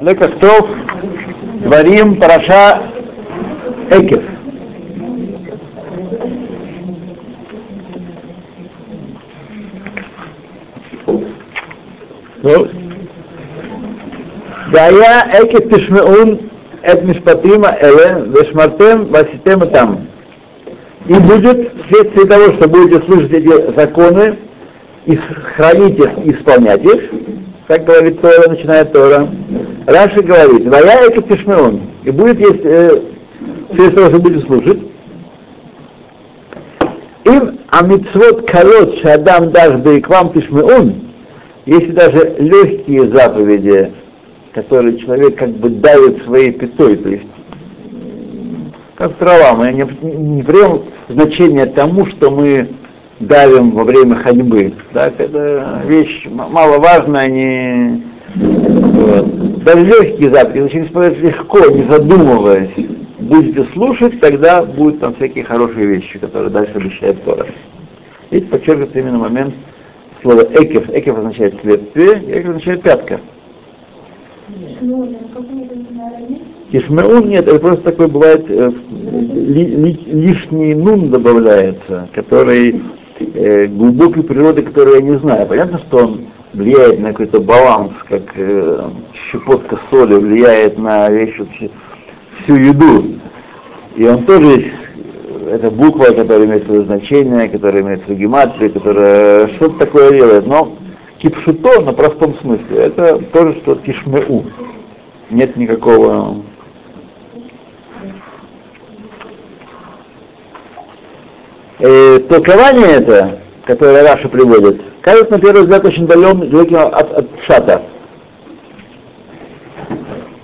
Лекахтов, Дворим, Параша, Экев. Ну, Дая Экев Тишмеун Эт Мишпатима Эле Вешмартем Васитем там. И будет вследствие того, что будете слышать эти законы, и хранить их, исполнять их, как говорит Тора, начинает Тора. Раши говорит, «Вая это тишмеон». И будет, если э, через того, что будете слушать, им амитсвот колот шадам даш бы к вам тишмеон, если даже легкие заповеди, которые человек как бы давит своей пятой, то есть как трава, мы не, не прям значение тому, что мы давим во время ходьбы. Так, это вещь маловажная, не... Вот. Даже легкие заповеди, очень исполнять легко, не задумываясь. Будете слушать, тогда будут там всякие хорошие вещи, которые дальше обещает Тора. Видите, подчеркивается именно момент слова экев. Экев означает следствие, экев означает пятка. Ишмеун нет, это просто такой бывает э, ли, ли, лишний нун добавляется, который э, глубокой природы, которую я не знаю. Понятно, что он влияет на какой-то баланс, как э, щепотка соли влияет на вещь, всю еду. И он тоже это буква, которая имеет свое значение, которая имеет свою гематрию, которая что-то такое делает. Но кипшуто на простом смысле, это тоже что тишмеу. Нет никакого э, толкование это, которое Раша приводит, кажется, на первый взгляд, очень далеким от, от шата.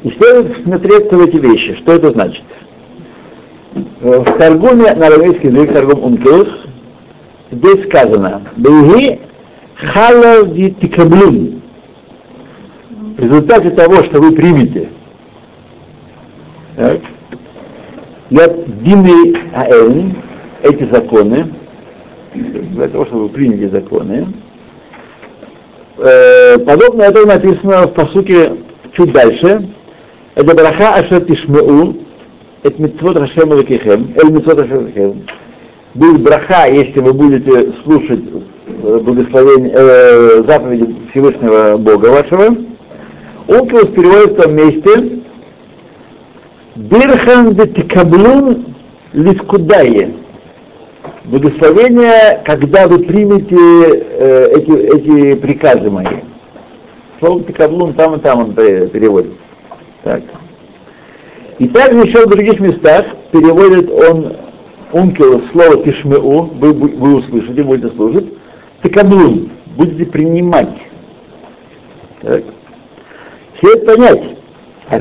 И следует смотреться в эти вещи. Что это значит? В Таргуме, на арамейский язык, Таргум Ункилус, здесь сказано, «Бейги халав тикаблун». В результате того, что вы примете, так, я димли аэль, эти законы, для того, чтобы вы приняли законы. Э, подобно этому написано в посуке чуть дальше. Это браха ашер тишмеу, это митцвот Хашем Лакихем, эль митцвот Хашем Лакихем. Будет браха, если вы будете слушать э, благословение, э, заповеди Всевышнего Бога вашего. Он переводит в том месте Бирхан де Тикаблун Лискудайе благословение, когда вы примете э, эти, эти приказы мои. Слово Тикаблун там и там он переводит. Так. И также еще в других местах переводит он ункел слово тишмеу, вы, вы услышите, будете слушать, тикаблун, будете принимать. Так. Следует понять, о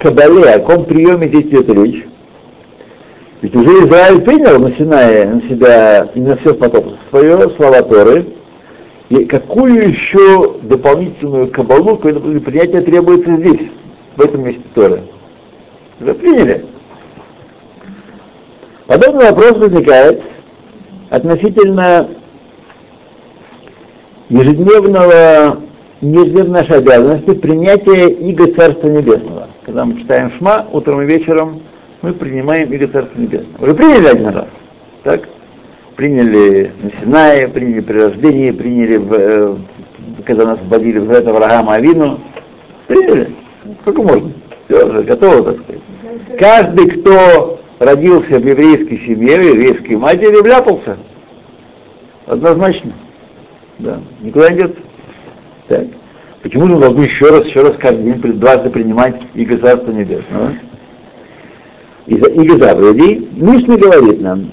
кабале, о каком приеме здесь идет речь. Ведь уже Израиль принял на на себя и на все потом свое слова Торы, и какую еще дополнительную кабалу, какое принятие требуется здесь, в этом месте Торы? Уже приняли. Подобный вопрос возникает относительно ежедневного, ежедневной нашей обязанности принятия Иго Царства Небесного. Когда мы читаем Шма утром и вечером, мы принимаем Иго Царства Небесного. Уже приняли один раз, так? Приняли на Синае, приняли при рождении, приняли, в, э, когда нас вводили в это Авраама Авину. Приняли. Сколько можно? Все уже готово, так сказать. Каждый, кто родился в еврейской семье, в еврейской матери, вляпался. Однозначно. Да. Никуда не идет. Так. Почему же мы должны еще раз, еще раз каждый день дважды принимать Иго Царства Небесного? Иго заповедей, Мишна говорит нам,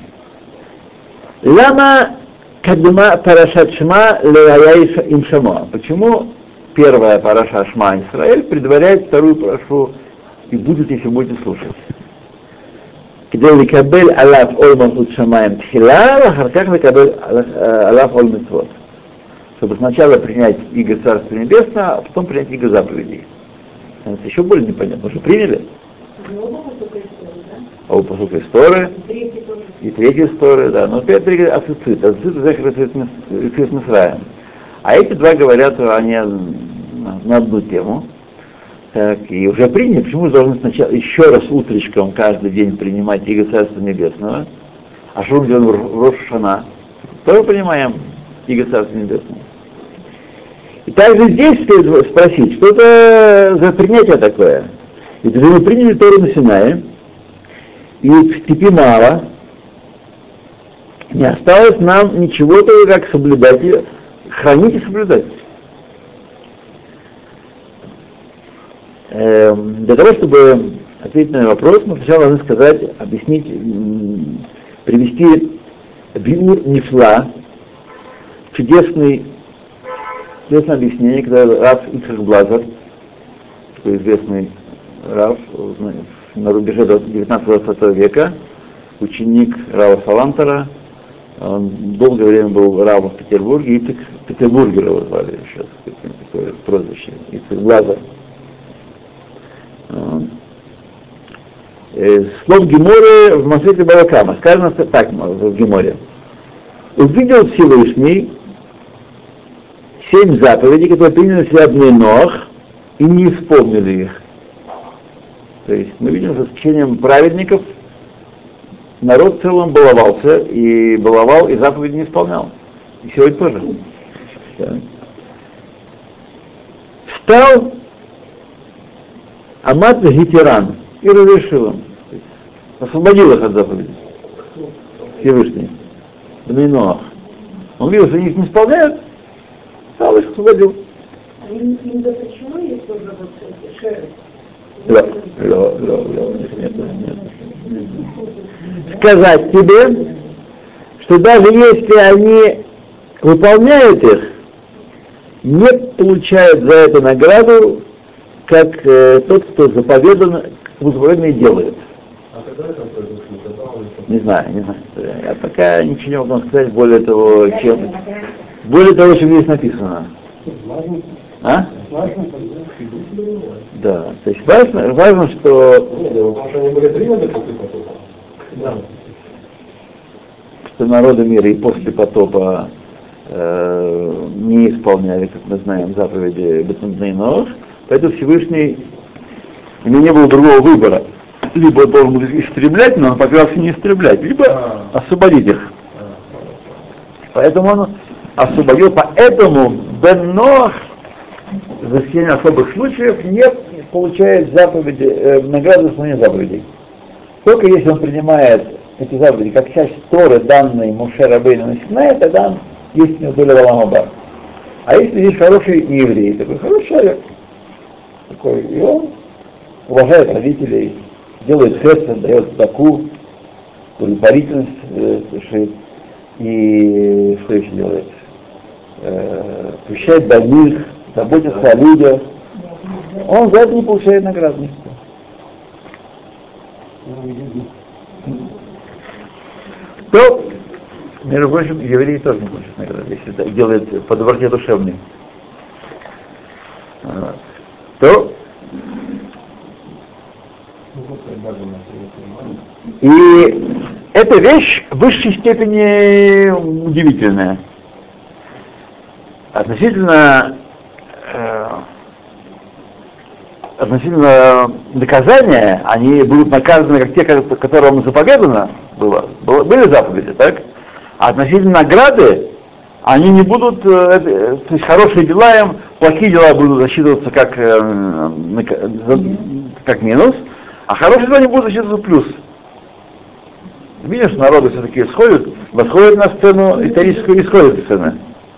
Лама кадма парашат шма леяйша им шамо. Почему первая параша шма Исраэль предваряет вторую парашу и будет, если будете слушать? כדי לקבל עליו עול מלכות שמיים תחילה, ואחר כך לקבל עליו עול מצוות. Чтобы сначала принять иго Царства Небесного, а потом принять иго заповедей. Это еще более непонятно, потому что приняли. А у посука истории и третья история, да. Но опять три ацицит. Ацицит Зехар Ицит А эти два говорят они на, одну тему. Так, и уже приняли, почему должны сначала еще раз утречком каждый день принимать Иго Царства Небесного? А что мы делаем в Рошана? Тоже понимаем Иго Царства Небесного. И также здесь стоит спросить, что это за принятие такое? Ведь мы приняли Тору на Синае, и в степи мало, не осталось нам ничего того, как соблюдать ее, хранить и соблюдать. Эм, для того, чтобы ответить на вопрос, мы сначала должны сказать, объяснить, привести Биур Нифла, чудесный, чудесное объяснение, когда Раф Ицхак Блазар, такой известный Раф на рубеже 19-20 века, ученик Рава Салантера, он долгое время был Равом в Петербурге, и Петербургера его звали сейчас, такое прозвище, Ицхак Блазар. Э, слов Геморе в Масвете Балакама. Сказано так в Геморе. Увидел Всевышний семь заповедей, которые приняли на себя Нох и не исполнили их. То есть мы видим, что с течением праведников народ в целом баловался, и баловал, и заповеди не исполнял. И сегодня тоже. Да. Встал Амат Гитеран и разрешил им. Освободил их от заповедей. Всевышний. Бнейноах. Он видел, что они их не исполняют, стал их освободил. Им запрещено есть тоже вот шерсть? Ла, ла, ла, ла, нет, нет, нет. Сказать тебе, что даже если они выполняют их, не получают за это награду как э, тот, кто заповедан, заповеданное делает. А когда это Не знаю, не знаю. Я пока ничего не могу сказать более того, чем более того, чем здесь написано. А? Да, то есть важно, важно что... Что народы мира и после потопа э, не исполняли, как мы знаем, заповеди Бетнуднейнов, Поэтому Всевышний, у него не было другого выбора. Либо он должен был истреблять, но он поклялся не истреблять, либо а. освободить их. Поэтому он освободил, поэтому Бен-Нох за исключением особых случаев не получает заповеди, э, награду за исполнение заповедей. Только если он принимает эти заповеди как часть Торы, данной Муше Рабейну на Синае, тогда есть у него доля Валамаба. А если есть хороший еврей, такой хороший человек, такой, и он уважает родителей, делает хесед, дает таку, удовлетворительность э, и что еще делает? Э, прощает больных, заботится о людях. Он за это не получает наград никто. То, между прочим, евреи тоже не получат награды, если это делает по доброте душевной то и эта вещь в высшей степени удивительная. Относительно относительно наказания, они будут наказаны как те, которым заповедано было, были заповеди, так? А относительно награды, они не будут, э, э, то есть хорошие дела им, плохие дела будут засчитываться как, э, как минус, а хорошие дела не будут засчитываться плюс. Видишь, народы все-таки исходят, восходят на сцену историческую исходят сцены.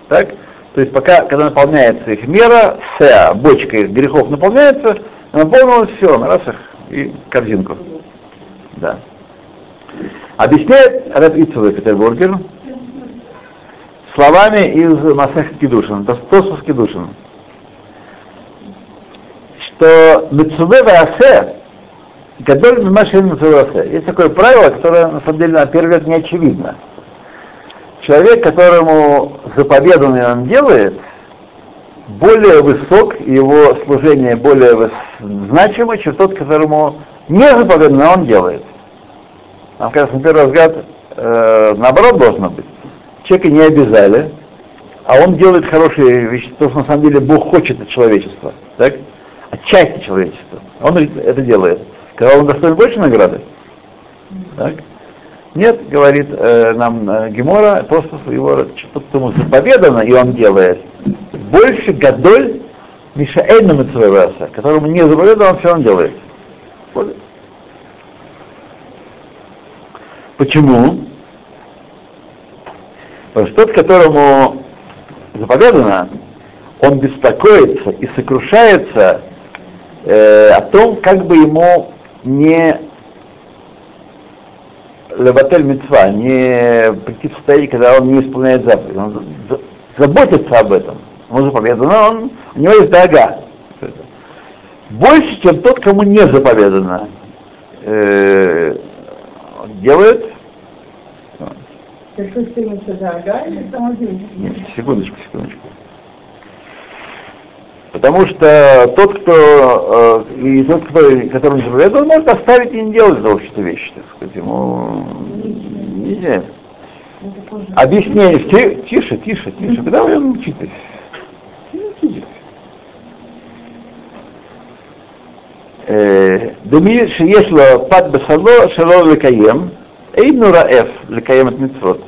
Так? То есть пока, когда наполняется их мера, вся бочка их грехов наполняется, наполнилось все, на раз их и корзинку. Да. Объясняет Рэб Ицевый Петербургер, словами из Масех Кедушин, Тосус Кедушин, что Мецуве Васе, Гадоль Мимашин Мецуве Есть такое правило, которое на самом деле на первый взгляд не очевидно. Человек, которому заповеданный он делает, более высок, его служение более значимо, чем тот, которому не заповедано он делает. Нам кажется, на первый взгляд, э, наоборот должно быть человека не обязали, а он делает хорошие вещи, то, что на самом деле Бог хочет от человечества. Так? От части человечества. Он это делает. Когда он достоин больше награды. Так? Нет, говорит э, нам э, Гемора, просто его что-то заповедано, и он делает. Больше гадоль Мишаэльна Митсвеваса, которому не заповедано, он все он делает. Почему? Потому что тот, которому заповедано, он беспокоится и сокрушается э, о том, как бы ему не леватель мецва, не прийти в состояние, когда он не исполняет заповедь. Он заботится об этом. Он заповедано, он, у него есть дага. Больше, чем тот, кому не заповедано, э, делает. Нет, секундочку, секундочку. Потому что тот, кто э, и тот, кто, который не заповедует, он может оставить и не делать этого что вещи, так сказать, ему нельзя. Объяснение, тише, тише, тише, когда вы учитесь? דמי שיש לו פת בשרו שלא לקיים, אינו רעב לקיים את מצוות.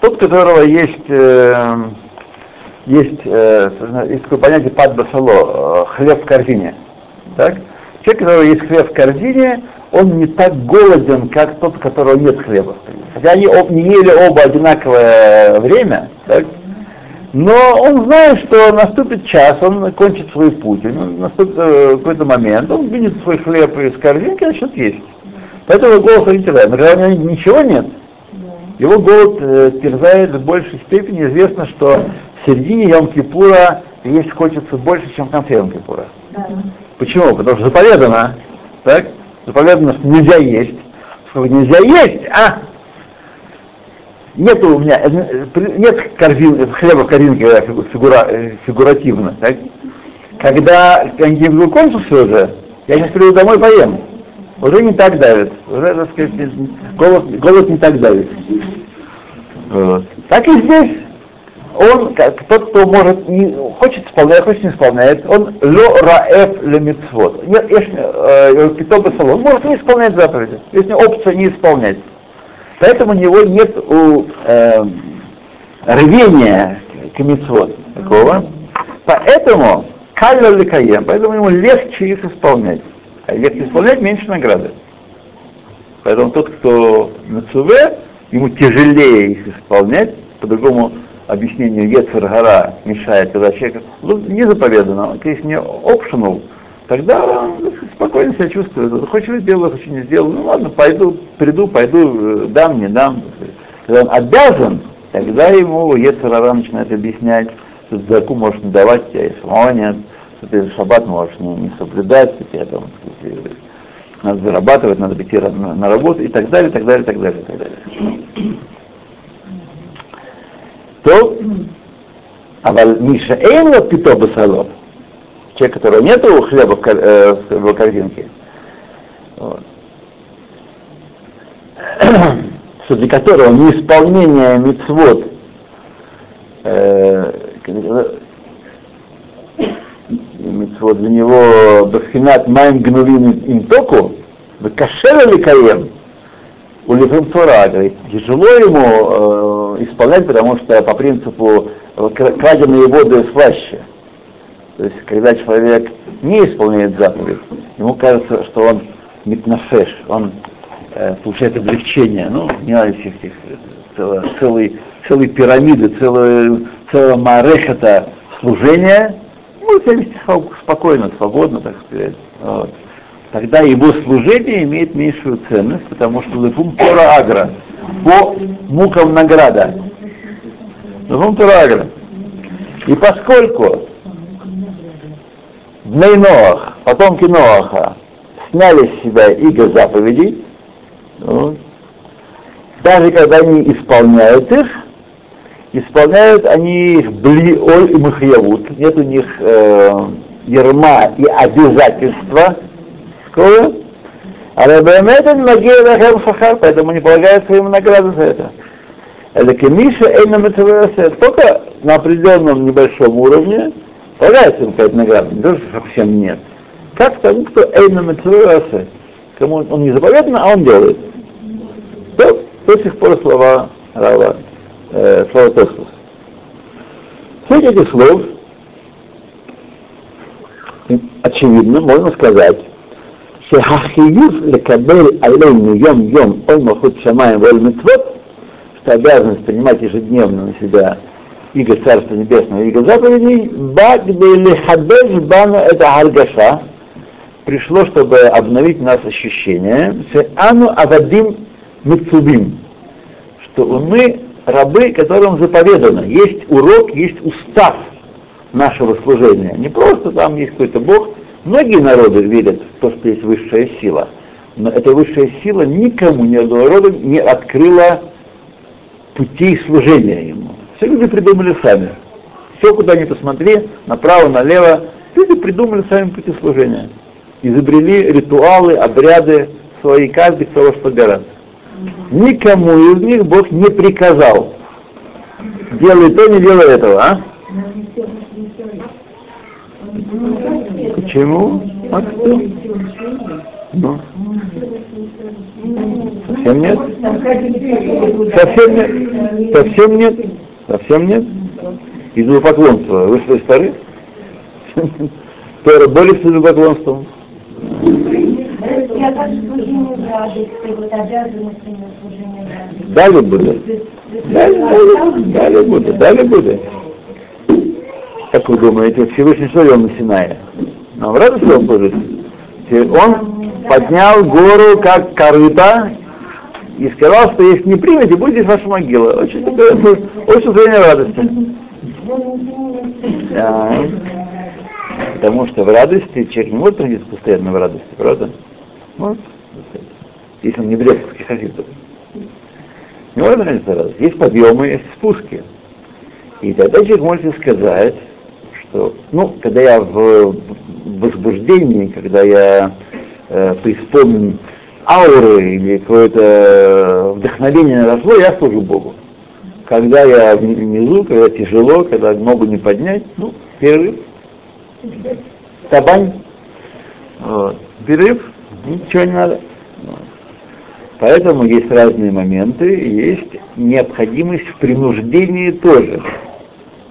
Тот, которого есть э, есть, э, есть такое понятие пад басало, э, хлеб в корзине. Так? Человек, у которого есть хлеб в корзине, он не так голоден, как тот, у которого нет хлеба. Хотя они об, не ели оба одинаковое время, так? но он знает, что наступит час, он кончит свой путь, наступит э, какой-то момент, он видит свой хлеб из корзинки, начнет есть. Поэтому голод не теряет. Но когда у него ничего нет, его голод э, терзает в большей степени. Известно, что в середине Йом-Кипура есть хочется больше, чем в конце Йом-Кипура. Да. Почему? Потому что заповедано, так? Заповедано, что нельзя есть. Что нельзя есть, а нет у меня, э, нет корзин, хлеба в корзинке фигура, э, фигуративно. Так? Когда Йом кончился уже, я сейчас приду домой поем. Уже не так давит. Уже, так сказать, голод, голод не так давит. Вот. Так и здесь он, как тот, кто может, не, хочет исполнять, хочет не исполняет, он ло раэф ле митцвот. Если э, он может не исполнять заповеди, если опция не исполнять. Поэтому у него нет у, э, рвения к митцвот такого. Поэтому калля лекаем, поэтому ему легче их исполнять. А легче исполнять, меньше награды. Поэтому тот, кто на цуве, ему тяжелее их исполнять, по-другому объяснению Ецергара мешает, когда человек ну, не заповедано, если не optional, тогда он спокойно себя чувствует. Хочешь сделаю, хочу не сделаю, ну ладно, пойду, приду, пойду, дам, не дам. Когда он обязан, тогда ему Ецергара начинает объяснять, что заку можешь давать, тебя самого нет, что ты шаббат можешь не, не соблюдать, тебе там, надо зарабатывать, надо идти на, на работу и так далее, и так далее, и так далее, и так далее то, аваль Миша Эйла Пито Басалов, человек, которого нету хлеба в, кор, э, в корзинке, вот. что для которого неисполнение мицвод. Э, мицвод для него бахинат майм гнулин интоку, в кашеле каем, у Лифамфора, говорит, тяжело ему э, исполнять, потому что по принципу э, краденые воды слаще. То есть, когда человек не исполняет заповедь, ему кажется, что он митнафеш, он э, получает облегчение. Ну, не надо всех этих цело, целой, целой пирамиды, целого, целого марехата служения, ну, себя вести спокойно, свободно, так сказать. Вот тогда его служение имеет меньшую ценность, потому что лефум тора агра, по мукам награда. Агра. И поскольку Дней Ноах, потомки Ноаха, сняли с себя иго заповедей, ну, даже когда они исполняют их, исполняют они их бли оль и махьявут, нет у них э, ерма и обязательства, Какого? А Рабаметен магия лахем шахар, поэтому не полагается ему награду за это. Это кемиша эйна только на определенном небольшом уровне полагается ему какая-то награда, не то, что совсем нет. как тому, кто Эйна Мецуэсе, кому он не заповедано, а он делает. То до сих пор слова Рава, э, слова Тосфос. Суть этих слов, очевидно, можно сказать, Шахахиюф лекабель алейну йом йом он махут шамаем воль митвот, что обязанность принимать ежедневно на себя иго Царства Небесного, иго заповедей, багдели хабеш бану это аргаша, пришло, чтобы обновить у нас ощущение, ану авадим митсубим, что мы рабы, которым заповедано. Есть урок, есть устав нашего служения. Не просто там есть какой-то Бог, многие народы верят в то, что есть высшая сила, но эта высшая сила никому ни одного рода не открыла путей служения ему. Все люди придумали сами. Все, куда ни посмотри, направо, налево, люди придумали сами пути служения. Изобрели ритуалы, обряды свои, каждый что гораздо. Никому из них Бог не приказал. Делай то, не делай этого, а? Почему? А кто? Ну. Совсем нет? Совсем нет? Совсем нет? Совсем нет? Идолопоклонство вышло из Тары? Тора борется с идолопоклонством. Далее будет. Далее будет. Далее будет. Как вы думаете, Всевышний что делал на Синае? Нам радость он служит. Он поднял гору как корыто и сказал, что если не примете, будет здесь ваша могила. Очень, очень устроение радости. Да. Потому что в радости человек не может родиться постоянно в радости, правда? Может. Если он не брестовский хасид. Не может родиться в радости. Есть подъемы, есть спуски. И тогда человек может сказать, ну, когда я в возбуждении, когда я э, преисполнен ауры или какое-то вдохновение наросло, я служу Богу. Когда я внизу, когда тяжело, когда ногу не поднять, ну, перерыв, табань, вот. перерыв, ничего не надо. Поэтому есть разные моменты, есть необходимость в принуждении тоже.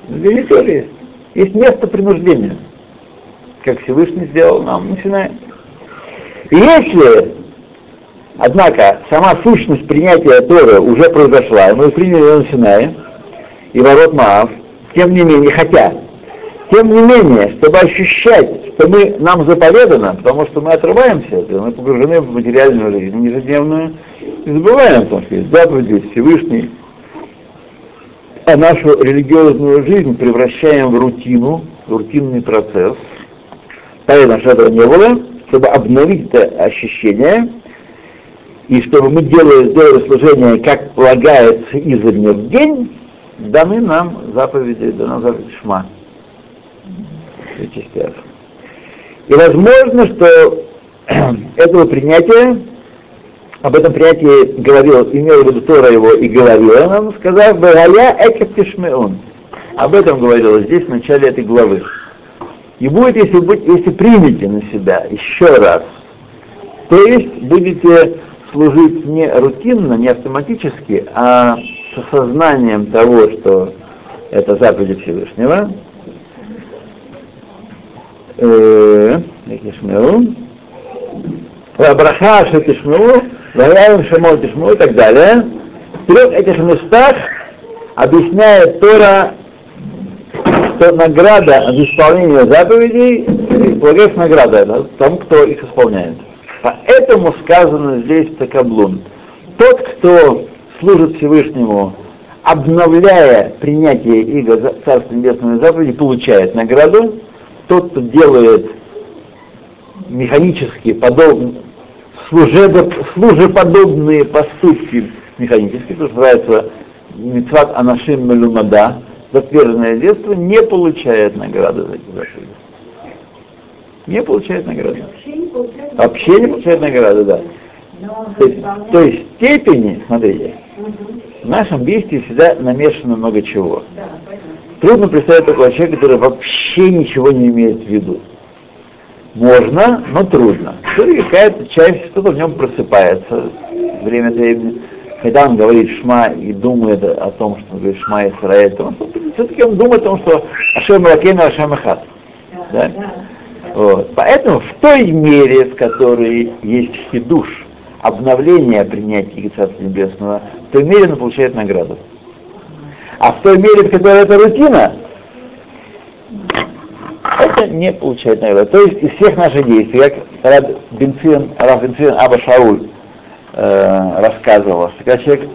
Принуждение тоже есть. Есть место принуждения, как Всевышний сделал нам, начинаем. Если Однако сама сущность принятия Торы уже произошла, и мы приняли ее на Синае, и ворот Маав, тем не менее, хотя, тем не менее, чтобы ощущать, что мы, нам заповедано, потому что мы отрываемся, мы погружены в материальную жизнь ежедневную, и забываем о том, что есть заповеди, Всевышний, нашу религиозную жизнь превращаем в рутину, в рутинный процесс. Поэтому, что этого не было, чтобы обновить это ощущение, и чтобы мы делали, сделали служение, как полагается, изо дня в день, даны нам заповеди, дана заповедь Шма. И возможно, что этого принятия, об этом принятии говорил, имел в виду Тора его и говорил нам, сказав, «Багаля экептишмеун». Об этом говорилось здесь, в начале этой главы. И будет, если, будет, если примете на себя еще раз, то есть будете служить не рутинно, не автоматически, а с осознанием того, что это заповеди Всевышнего. Тишмеу. Абраха Тишмеу, Ваяем Шамол Тишмеу и так далее. В трех этих местах объясняет Тора, что награда за исполнение заповедей, полагается награда тому, кто их исполняет. Поэтому сказано здесь такаблун. Тот, кто служит Всевышнему, обновляя принятие Иго Царства Небесного заповеди, получает награду. Тот, кто делает механически подобные, служеподобные поступки механически, то, что называется Мицват Анашим Мелумада, затверженное детство, не получает награды за эти заповеди не получает награды. Вообще не получает награды, да. То есть, то есть степени, смотрите, в нашем действии всегда намешано много чего. Трудно представить такого человека, который вообще ничего не имеет в виду. Можно, но трудно. Что-то какая-то часть, что-то в нем просыпается время от времени. Когда он говорит Шма и думает о том, что он говорит Шма Исраэль, то он все-таки он думает о том, что Ашем Ракейну Ашем Ахат. Да? Вот. Поэтому в той мере, в которой есть хидуш, обновление принятия Царства Небесного, в той мере он получает награду. А в той мере, в которой это рутина, не получает награду. То есть из всех наших действий, как Раб Бенцин, Раб Бенцин Аба Шауль э, рассказывал, что когда человек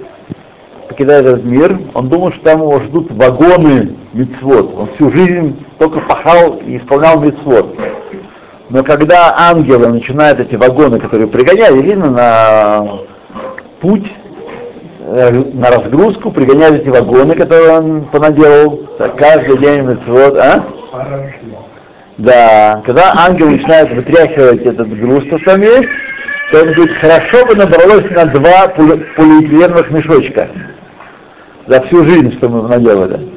покидает этот мир, он думает, что там его ждут вагоны мицвод. Он всю жизнь только пахал и исполнял мицвод. Но когда ангелы начинают эти вагоны, которые пригоняли, видно, на путь, э, на разгрузку, пригоняют эти вагоны, которые он понаделал, каждый день митцвот, а? Да, когда ангел начинает вытряхивать этот груз, то там есть, то он говорит, хорошо бы набралось на два полиэтиленовых мешочка за всю жизнь, что мы наделали.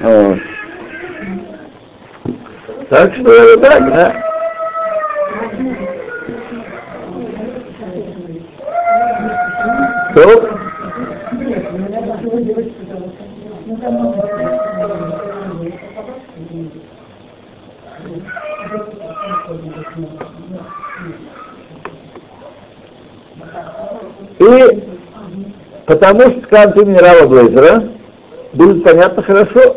Вот. Так что так, да. То. И потому что, ты мне Рава Блейзера, будет понятно хорошо,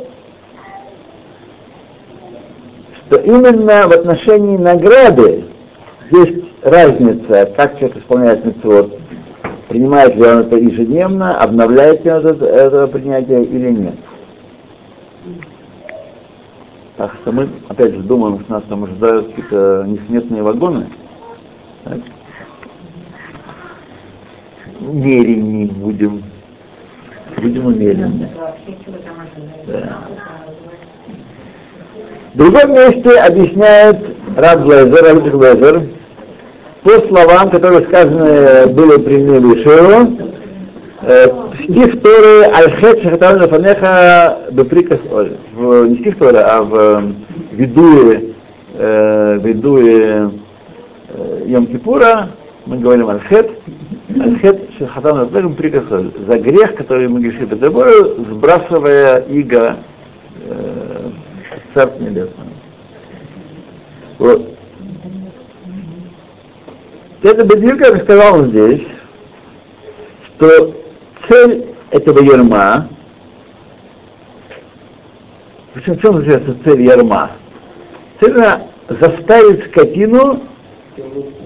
что именно в отношении награды есть разница, как человек исполняет митцвот, принимает ли он это ежедневно, обновляет ли он это, это принятие или нет. Так что мы, опять же, думаем, что нас там ожидают какие-то несметные вагоны. Так? Умереннее будем. Будем умереннее. Да. В другом месте объясняет Блезер, Рабик Блезер, по словам, которые сказаны были при Милишеву, стих Торы Альхет Шахатан Лефанеха Беприкас Оль. Не стих Торы, а в Видуе, в Видуе Йом Кипура мы говорим Альхет, Альхет Шахатан Беприкас Оль. За грех, который мы грешили перед тобой, сбрасывая иго Царство Небесное. Вот. Это Бедюк рассказал здесь, что цель этого ярма, причем в чем заключается цель ярма? Цель заставить скотину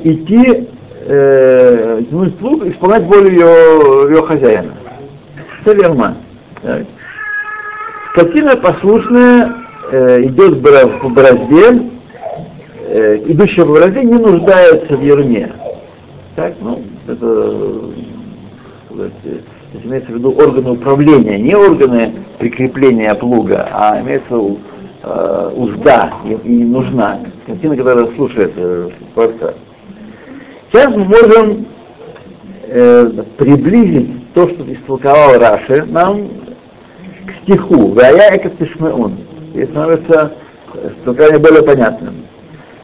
идти, э, тянуть плуг, исполнять волю ее, ее хозяина. Ярма. Так. Скотина послушная э, идет по борозде, э, идущая по борозде не нуждается в ерме. Так, ну, это, сказать, здесь имеется в виду органы управления, не органы прикрепления плуга, а имеется э, узда и, и нужна. Картина, которая слушает э, просто. Сейчас мы можем э, приблизить то, что истолковал Раши, нам к стиху. Вая экат тишмеун и становится толкование более понятным.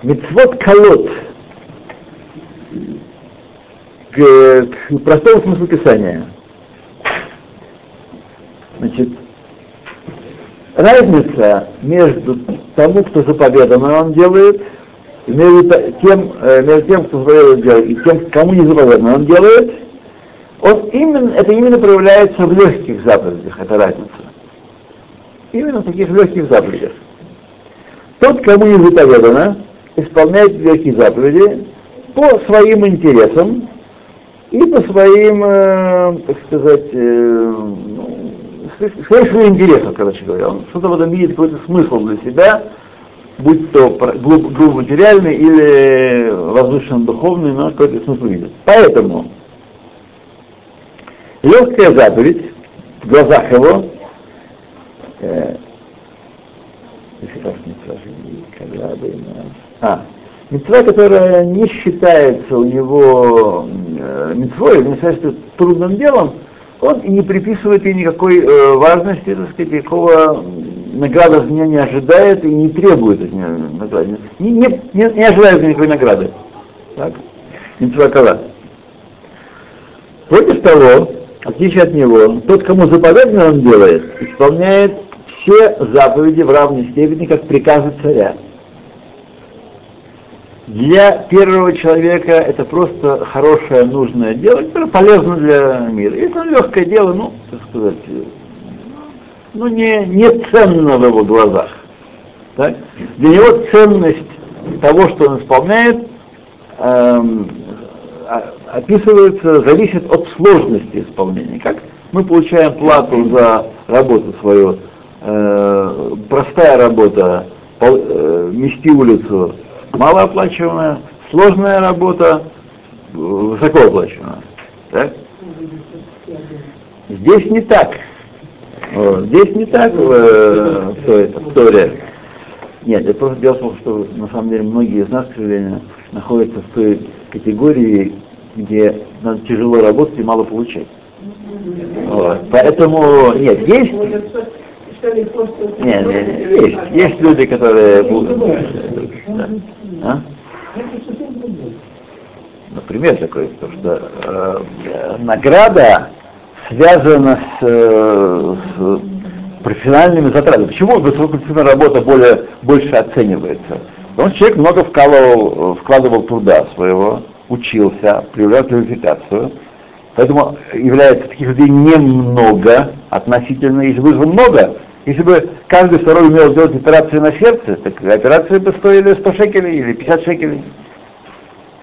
Мицвод колот к, к простому смыслу Писания. Значит, разница между тому, кто заповедано он делает, и между тем, э, между тем, кто заповедано делает, и тем, кому не заповедано он делает, он именно, это именно проявляется в легких заповедях, эта разница. Именно в таких легких заповедях. Тот, кому не заповедано, исполняет легкие заповеди по своим интересам и по своим, э, так сказать, э, ну, своим интересам, короче говоря. Он что-то в этом видит какой-то смысл для себя, будь то грубо материальный или возвышенно духовный, но какой-то смысл видит. Поэтому легкая заповедь в глазах его э, а, митцва, которая не считается у него э, митцвой, не считается трудным делом, он не приписывает ей никакой э, важности, так сказать, никакого награда от меня не ожидает и не требует от меня награды. Не, не, не, не ожидает никакой награды. Так? Митцвакала. Против того, отличие от него, тот, кому заповедано он делает, исполняет все заповеди в равной степени, как приказы царя. Для первого человека это просто хорошее, нужное дело, которое полезно для мира. Если это легкое дело, ну, так сказать, ну, не, не ценно в его глазах. Так? Для него ценность того, что он исполняет, эм, описывается, зависит от сложности исполнения. Как мы получаем плату за работу свою, э, простая работа, пол, э, мести улицу, малооплачиваемая, сложная работа, высокооплачиваемая. Так? Здесь не так. Вот. Здесь не так э, все это, Торе. Нет, это просто дело в том, что на самом деле многие из нас, к сожалению, находятся в той категории, где надо тяжело работать и мало получать. Вот. Поэтому, нет, есть... Нет, нет, есть, есть люди, которые будут... Да. А? Например, такой, потому что э, награда связана с, э, с профессиональными затратами. Почему высокопрофессиональная работа более, больше оценивается? Потому что человек много вкладывал, вкладывал труда своего, учился, проявлял квалификацию. Поэтому является таких людей немного относительно, если бы много, если бы каждый второй умел делать операцию на сердце, так операции бы стоили 100 шекелей или 50 шекелей.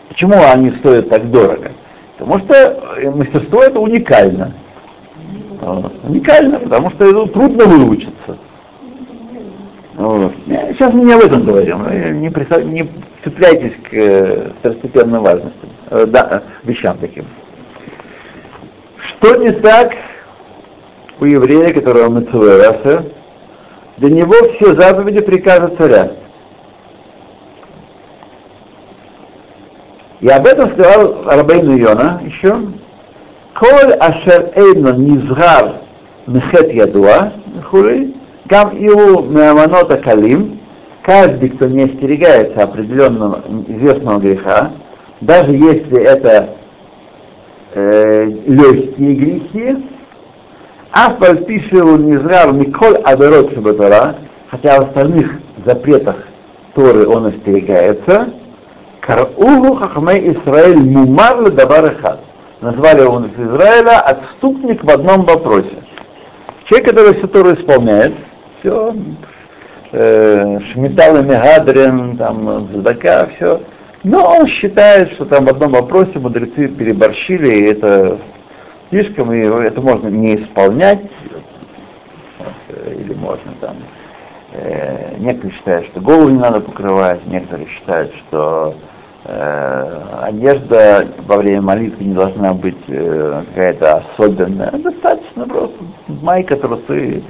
Почему они стоят так дорого? Потому что мастерство это уникально. Уникально, потому что это трудно выучиться. Вот. Сейчас мы не об этом говорим, не, присо... не цепляйтесь к э, второстепенным важностям, э, да, вещам таким. Что не так у еврея, которого мы раса, для него все заповеди приказа царя. И об этом сказал Рабейну Йона еще. Коль ашер эйно низгар мехет ядуа, хули, гам иу меаманота калим, каждый, кто не остерегается определенного известного греха, даже если это э, легкие грехи, Афаль пишел Низрар Миколь Аверот Шабатара, хотя в остальных запретах Торы он остерегается, Карулу Хахмей Исраэль Мумар Даварахат. Назвали его из Израиля отступник в одном вопросе. Человек, который все Тору исполняет, все, э, Шмитал и Мегадрин, там, Задака, все, но он считает, что там в одном вопросе мудрецы переборщили, и это слишком, и это можно не исполнять, или можно там, э, некоторые считают, что голову не надо покрывать, некоторые считают, что э, одежда во время молитвы не должна быть э, какая-то особенная, достаточно просто майка, трусы,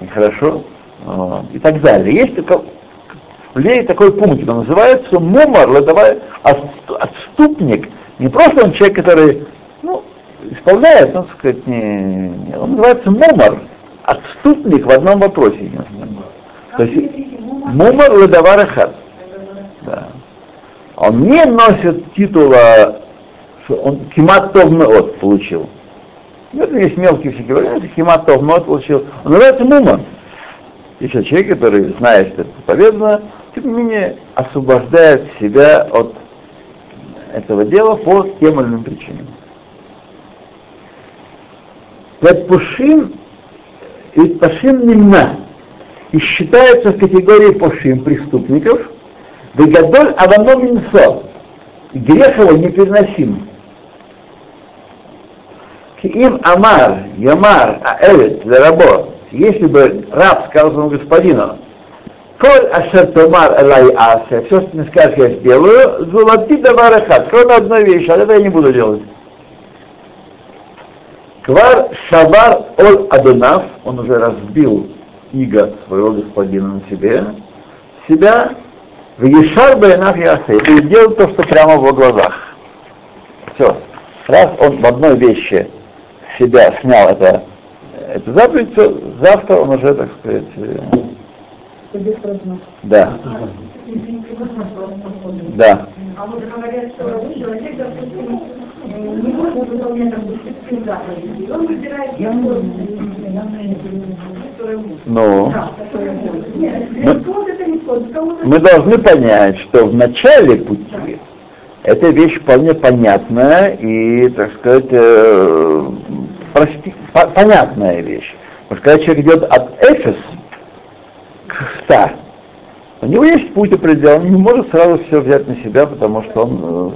и хорошо, вот, и так далее. Есть в такой пункт, он называется мумар, давай отступник, не просто он человек, который исполняет, ну, сказать, не, он называется мумар, отступник в одном вопросе. То есть мумар ледавар хат. Да. Он не носит титула, что он кимат от получил. Ну, это есть мелкие всякие варианты, кимат от получил. Он называется мумар. Еще человек, который знает, что это заповедно, тем не менее освобождает себя от этого дела по тем или иным причинам. Пушим и Пашим Нимна и считается в категории Пушим преступников, Вегадоль Авано Минсо, грех его непереносим. Им Амар, Ямар, Аэлет, Лерабо, если бы раб сказал своему господину, Коль Ашер Томар Элай Ася, все, что ты скажешь, я сделаю, золоти даварахат, кроме одной вещи, а это я не буду делать. Квар Шавар Ол Адонав, он уже разбил иго своего господина на себе, себя в Ешар Байнав Ясе, и сделал то, что прямо в его глазах. Все. Раз он в одной вещи себя снял это, это заповедь, все, завтра он уже, так сказать, э, да. Да. А вот говорят, что человек, допустим, не может выполнять заповедей. Он выбирает Ну. Кому-то мы должны понять, что в начале пути эта вещь вполне понятная и, так сказать, э, прости- по- понятная вещь. Потому что когда человек идет от Эфес к 100, у него есть путь определенный, он не может сразу все взять на себя, потому что он...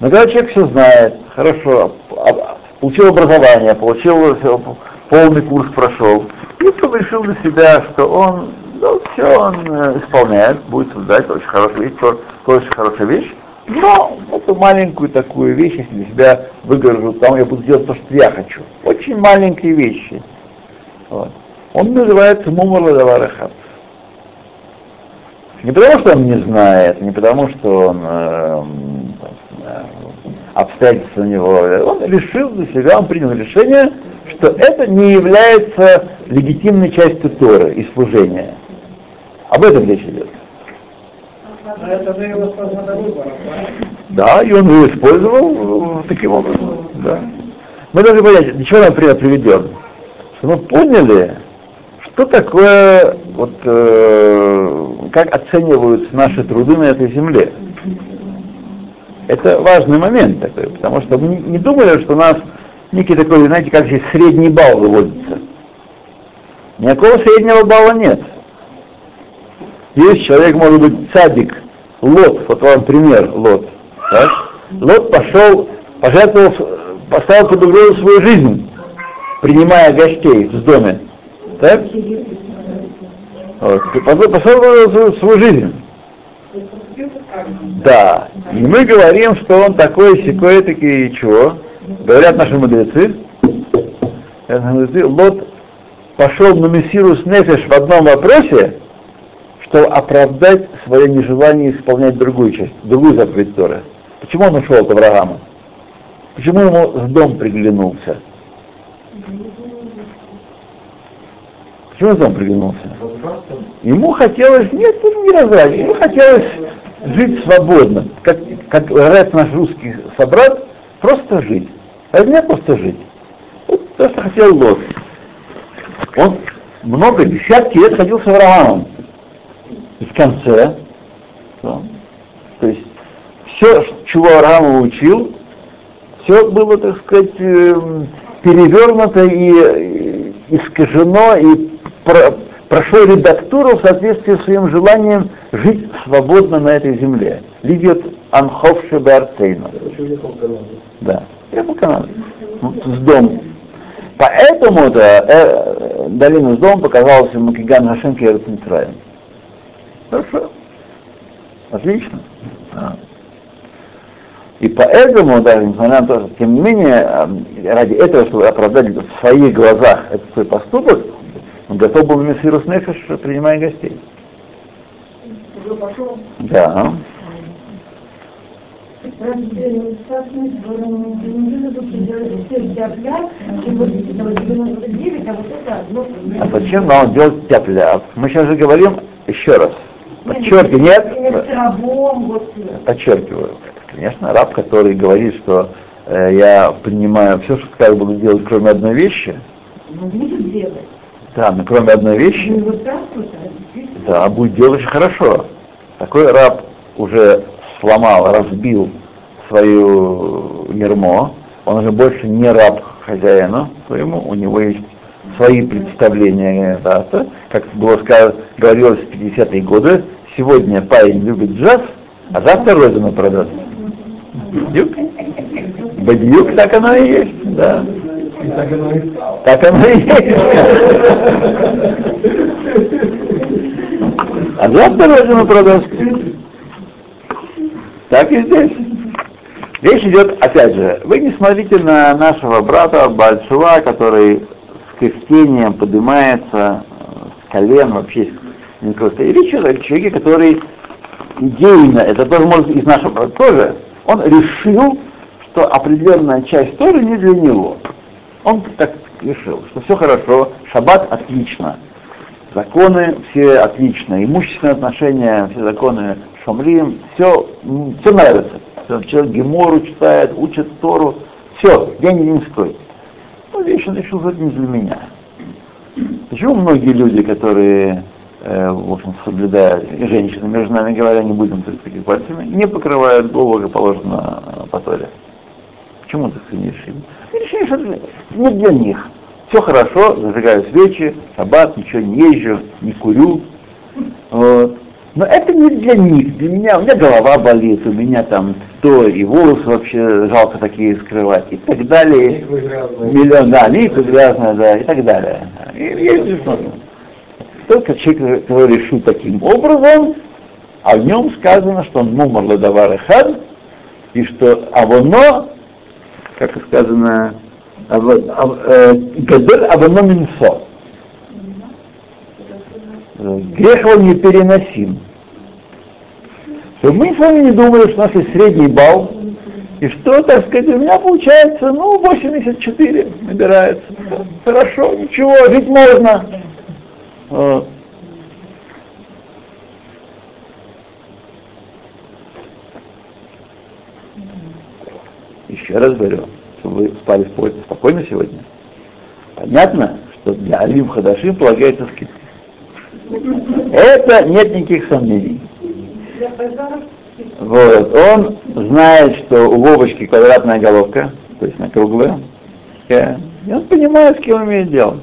э, Но когда человек все знает, хорошо, а- получил образование, получил всё, полный курс прошел, и потом решил для себя, что он, ну, все он э, исполняет, будет соблюдать, очень хорошая вещь, то- то очень хорошая вещь, но эту маленькую такую вещь, если для себя выгорожу, там я буду делать то, что я хочу. Очень маленькие вещи. Вот. Он называется мумар ладаварахат. Не потому, что он не знает, не потому, что он э, э, обстоятельства у него. Он решил для себя, он принял решение, что это не является легитимной частью Торы и служения. Об этом речь идет. Его выбора, Да, и он ее использовал э, таким образом. Да. Мы должны понять, для чего, например, приведен. Что мы поняли, что такое, вот, э, как оцениваются наши труды на этой земле. Это важный момент такой, потому что мы не- думали, что у нас некий такой, знаете, как здесь средний балл выводится. Никакого среднего балла нет. Есть человек, может быть, садик, Лот, вот вам пример, Лот. Так? Лот пошел, пожертвовал, поставил под угрозу свою жизнь, принимая гостей в доме. Так? Вот. Поставил под свою жизнь. Да. И мы говорим, что он такой, секой, такие, чего? Говорят наши мудрецы. Лот пошел на Мессирус Нефеш в одном вопросе, чтобы оправдать свое нежелание исполнять другую часть, другую заповедь Торы. Почему он ушел от Авраама? Почему ему в дом приглянулся? Почему дом приглянулся? Ему хотелось, нет, тут не разврат, ему хотелось жить свободно, как, как говорят наш русский собрат, просто жить. А нет, просто жить. Вот то, что хотел Лот. Он много, десятки лет ходил с Авраамом. И в конце, да, то есть все, чего Авраам учил, все было, так сказать, эм, перевернуто и э, искажено, и про- прошло редактуру в соответствии с своим желанием жить свободно на этой земле. Лидиот Анхов Шебарцейна. Да, Канаде. Ну, С домом. Поэтому-то э, долина с домом показалась ему Киган Хашем Керет Митраем. Хорошо. Отлично. Да. И поэтому, даже несмотря на то, что, тем не менее, э, ради этого, чтобы оправдать в своих глазах этот свой поступок, он готов был на Мессирус Нефиш, принимая гостей. Уже пошел. Да. А зачем нам делать тяпля? Мы сейчас же говорим еще раз. Подчеркиваю, нет? Подчеркиваю. Конечно, раб, который говорит, что э, я принимаю все, что сказал, буду делать, кроме одной вещи. Ну, будет делать. Да, но кроме одной вещи, вот, а да, будет делать очень хорошо. Такой раб уже сломал, разбил свою ермо, он уже больше не раб хозяину своему, у него есть свои представления, да, то, как было сказано, говорилось в 50-е годы, сегодня парень любит джаз, а завтра родину продаст. Бадьюк? Бадьюк, так оно и есть, да. Так оно и стало. Так оно и есть. А завтра родину продаст. Так и здесь. Речь идет, опять же, вы не смотрите на нашего брата Бальшува, который с кряхтением поднимается с колен, вообще просто. И речь идет о человеке, который идейно, это тоже может из нашего тоже, он решил, что определенная часть Торы не для него. Он так решил, что все хорошо, шаббат отлично, законы все отлично, имущественные отношения, все законы шамрим, все, все нравится. Человек Гемору читает, учит Тору, все, деньги не стоит. Ну, вещь он решил, что это не для меня. Почему многие люди, которые, э, в общем, соблюдают, и женщины, между нами говоря, не будем такими пальцами, не покрывают голову, как положено по Торе? Почему так не решили? Решили, что не для них. Все хорошо, зажигаю свечи, шаббат, ничего не езжу, не курю. Вот. Но это не для них, для меня, у меня голова болит, у меня там то, и волосы вообще жалко такие скрывать, и так далее. Миллион, да, липы грязные, да, и так далее. И, и, Только человек, который решил таким образом, а в нем сказано, что он мумар ладавар хад, и что авоно, как сказано, э, гадер авоно минсо. Грех он непереносим. Чтобы мы с вами не думали, что у нас есть средний балл, и что, так сказать, у меня получается, ну, 84 набирается. Хорошо, ничего, жить можно. Еще раз говорю, чтобы вы спали спокойно сегодня. Понятно, что для Алим Хадашим полагается скидка. Это нет никаких сомнений. Вот. Он знает, что у Вовочки квадратная головка, то есть на круглая. И он понимает, с кем имеет дело.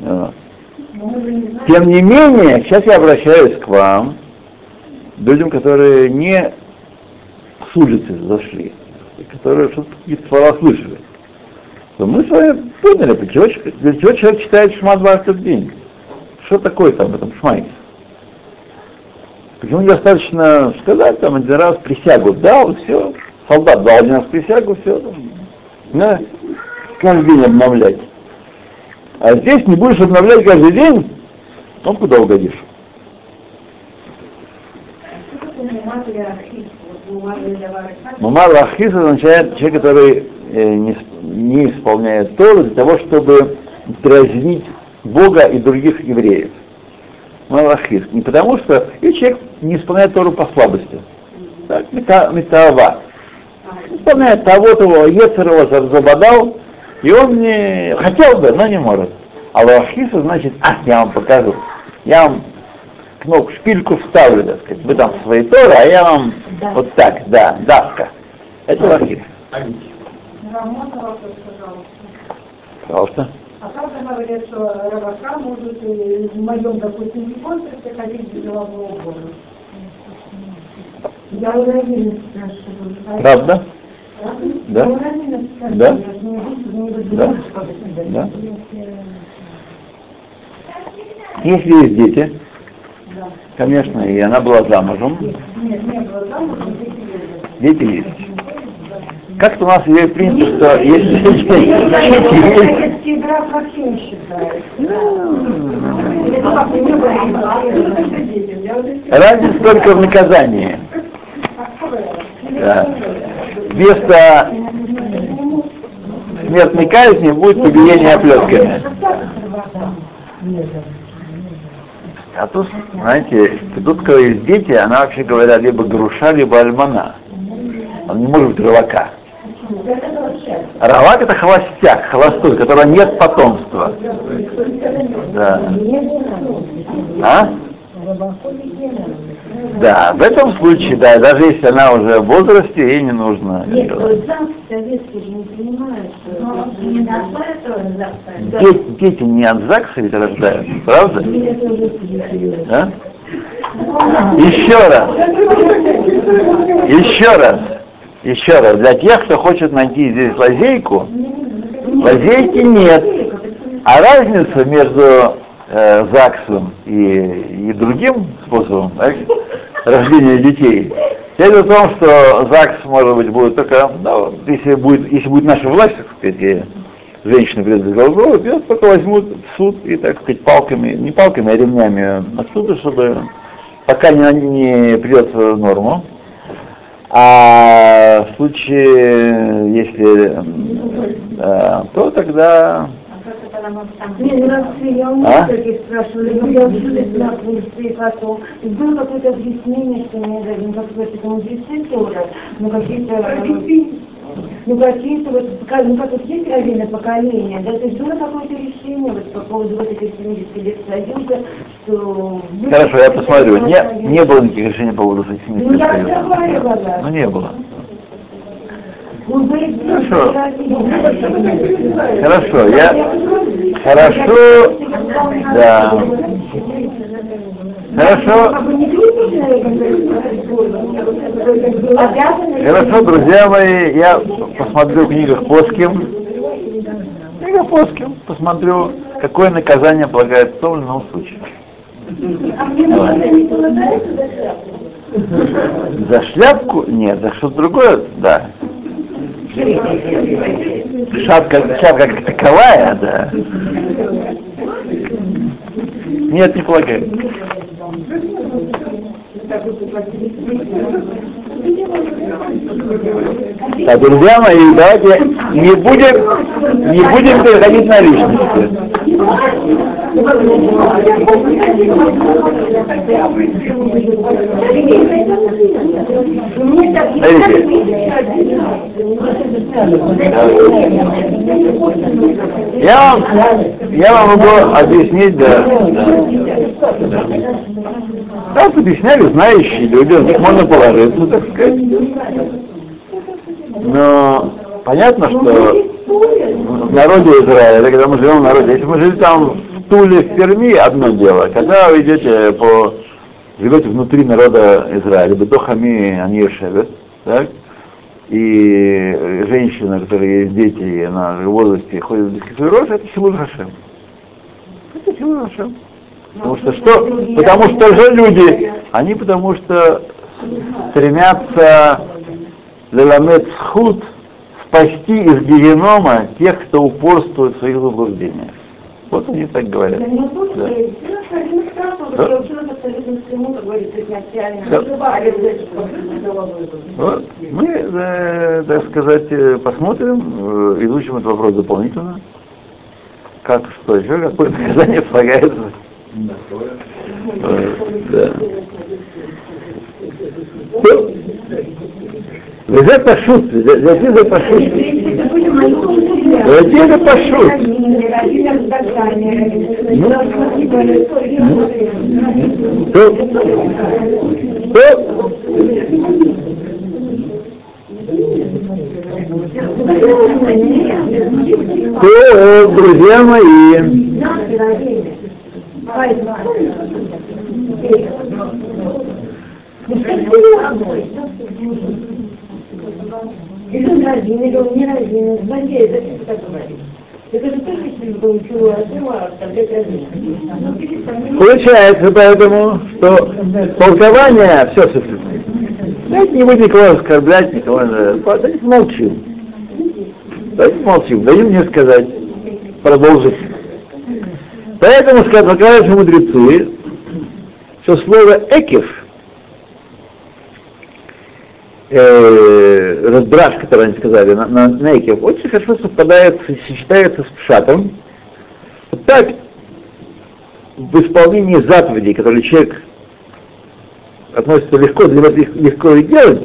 Вот. Тем не менее, сейчас я обращаюсь к вам, людям, которые не с улицы зашли, которые что-то какие-то слышали. То мы с вами поняли, для чего, для чего человек читает шма 20 в день. Что такое там в этом шмайте? Почему недостаточно сказать там один раз присягу дал, все, солдат дал один раз присягу, все, да, каждый день обновлять. А здесь не будешь обновлять каждый день, ну куда угодишь. Мумар Ахис означает человек, который э, не, не исполняет Тору для того, чтобы дразнить Бога и других евреев. Малахис. Не потому что и человек не исполняет Тору по слабости. Так, метава. Исполняет того, того, Ецерова забодал, и он не хотел бы, но не может. А лахиса значит, а, я вам покажу. Я вам кнопку, шпильку вставлю, так сказать. Вы там свои Торы, а я вам да. вот так, да, давка. Это лахис. Пожалуйста. А правда говорят, что рыбака может в моем, допустим, конкурсе ходить без головного убора. Я уравненно спрашиваю. Правда? Да? Да? Да? Да? Если есть дети. Конечно, и она была замужем. Нет, не была замужем, дети есть. Как-то у нас есть принцип, что если Разница только в наказании. Да. Вместо смертной казни будет побиение оплетками. А тут, знаете, тут, когда дети, она вообще говоря, либо груша, либо альмана. Он не может быть рыбака. Равак это холостяк, холостой, у которого нет потомства. Да. А? Да, в этом случае, да, даже если она уже в возрасте, ей не нужно. Нет, вот ЗАГС советский же не принимают. Дети, дети не от ЗАГСа ведь рождаются, правда? Да? Еще раз. Еще раз. Еще раз, для тех, кто хочет найти здесь лазейку, лазейки нет. А разница между э, ЗАГСом и, и другим способом так, рождения детей, дело в том, что ЗАГС, может быть, будет только, ну, если будет, если будет наша власть, так сказать, и женщины придут голову, ее только возьмут в суд и, так сказать, палками, не палками, а ремнями отсюда, чтобы пока не, не придет норму, а в случае, если, да, то тогда Не, ну раз я у А? спрашивали, но я училась на курсе потом. Было какое-то объяснение, что мне даже не какой-то там мудрецы тоже, ну какие-то... Ну какие-то вот, ну как вот есть разные поколения, да, то есть было какое-то решение вот по поводу вот этих 70 лет Союза, что... Хорошо, я посмотрю. Не, не было никаких решений по поводу Ну 70 я союза. разговаривала. Ну не было. Хорошо. Хорошо, я... Хорошо, да. Хорошо. Хорошо, друзья мои, я посмотрю в книгах Поским. В книгах Поским посмотрю, какое наказание полагает в том или ином случае. За шляпку? Нет, за что-то другое, да. Шапка, шапка как таковая, да. Нет, не полагаю. Так, друзья мои, давайте не будем, не будем переходить на личности. Я вам, я вам могу объяснить, да. да. Так объясняли знающие люди, на них можно положиться, так сказать. Но понятно, что в народе Израиля, когда мы живем в народе, если мы жили там Туле, в Перми, одно дело. Когда вы идете по, живете внутри народа Израиля, бетохами они шевет, так, и женщина, у которой есть дети, и она в возрасте ходит в Бескифирож, это Хилуль Хашем. Это Хилуль Хашем. Потому что что? Потому что же люди, они потому что стремятся леламет схуд спасти из генома тех, кто упорствует в своих заблуждениях. Вот они так говорят. Да. Да. Да. Вот. Мы, э, так сказать, э, посмотрим, э, изучим этот вопрос дополнительно. Как, что еще, какое наказание полагается. Да. Везет пошут, везет пошут. Везет пошут ну, ну, То, друзья мои, или он родин, или он не родин, злодей, зачем так говорить? Один. Ну. Получается поэтому, что толкование все существует. Давайте не будем никого оскорблять, никого давайте молчим. Давайте молчим, дадим мне сказать, продолжить. Поэтому сказали мудрецы, что слово экев, э, разбраж, который они сказали, на, на, очень хорошо совпадает, сочетается с пшатом. Вот так в исполнении заповедей, которые человек относится легко, для него легко и делать,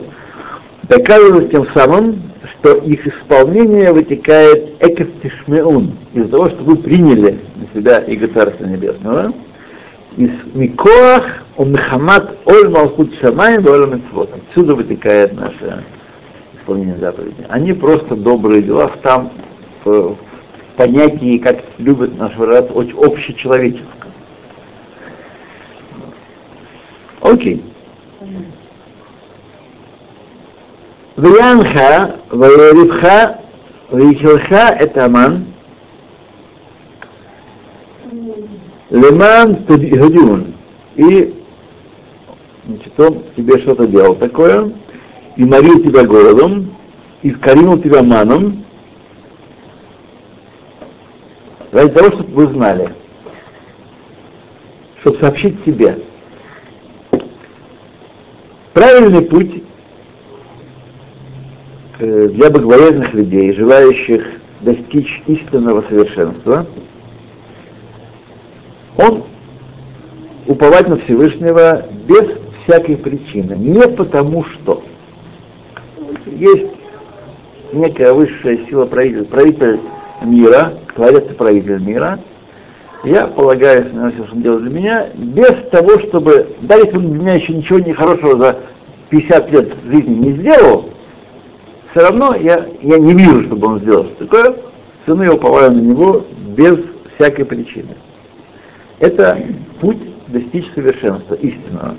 доказывается тем самым, что их исполнение вытекает экев тишмеун, из-за того, что вы приняли на себя Иго Царства Небесного, Микоах Умехамат Оль Малхут Шамай Оль Мецвод. Отсюда вытекает наше исполнение заповедей. Они просто добрые дела в там в, в понятии, как любят наш враг, очень общечеловеческом. Окей. Ваянха, Ваярибха, Ваихилха это Аман, Леман Гадиун. И значит, он тебе что-то делал такое, и морил тебя голодом, и вкоринул тебя маном, ради того, чтобы вы знали, чтобы сообщить тебе. Правильный путь э, для богобоязных людей, желающих достичь истинного совершенства, он уповать на Всевышнего без всякой причины, не потому что. Есть некая высшая сила правитель, правитель мира, творец и правитель мира, я полагаюсь на все, что он делает для меня, без того, чтобы, даже если он для меня еще ничего не хорошего за 50 лет жизни не сделал, все равно я, я не вижу, чтобы он сделал такое, все равно я уповаю на него без всякой причины. Это путь достичь совершенства истинного.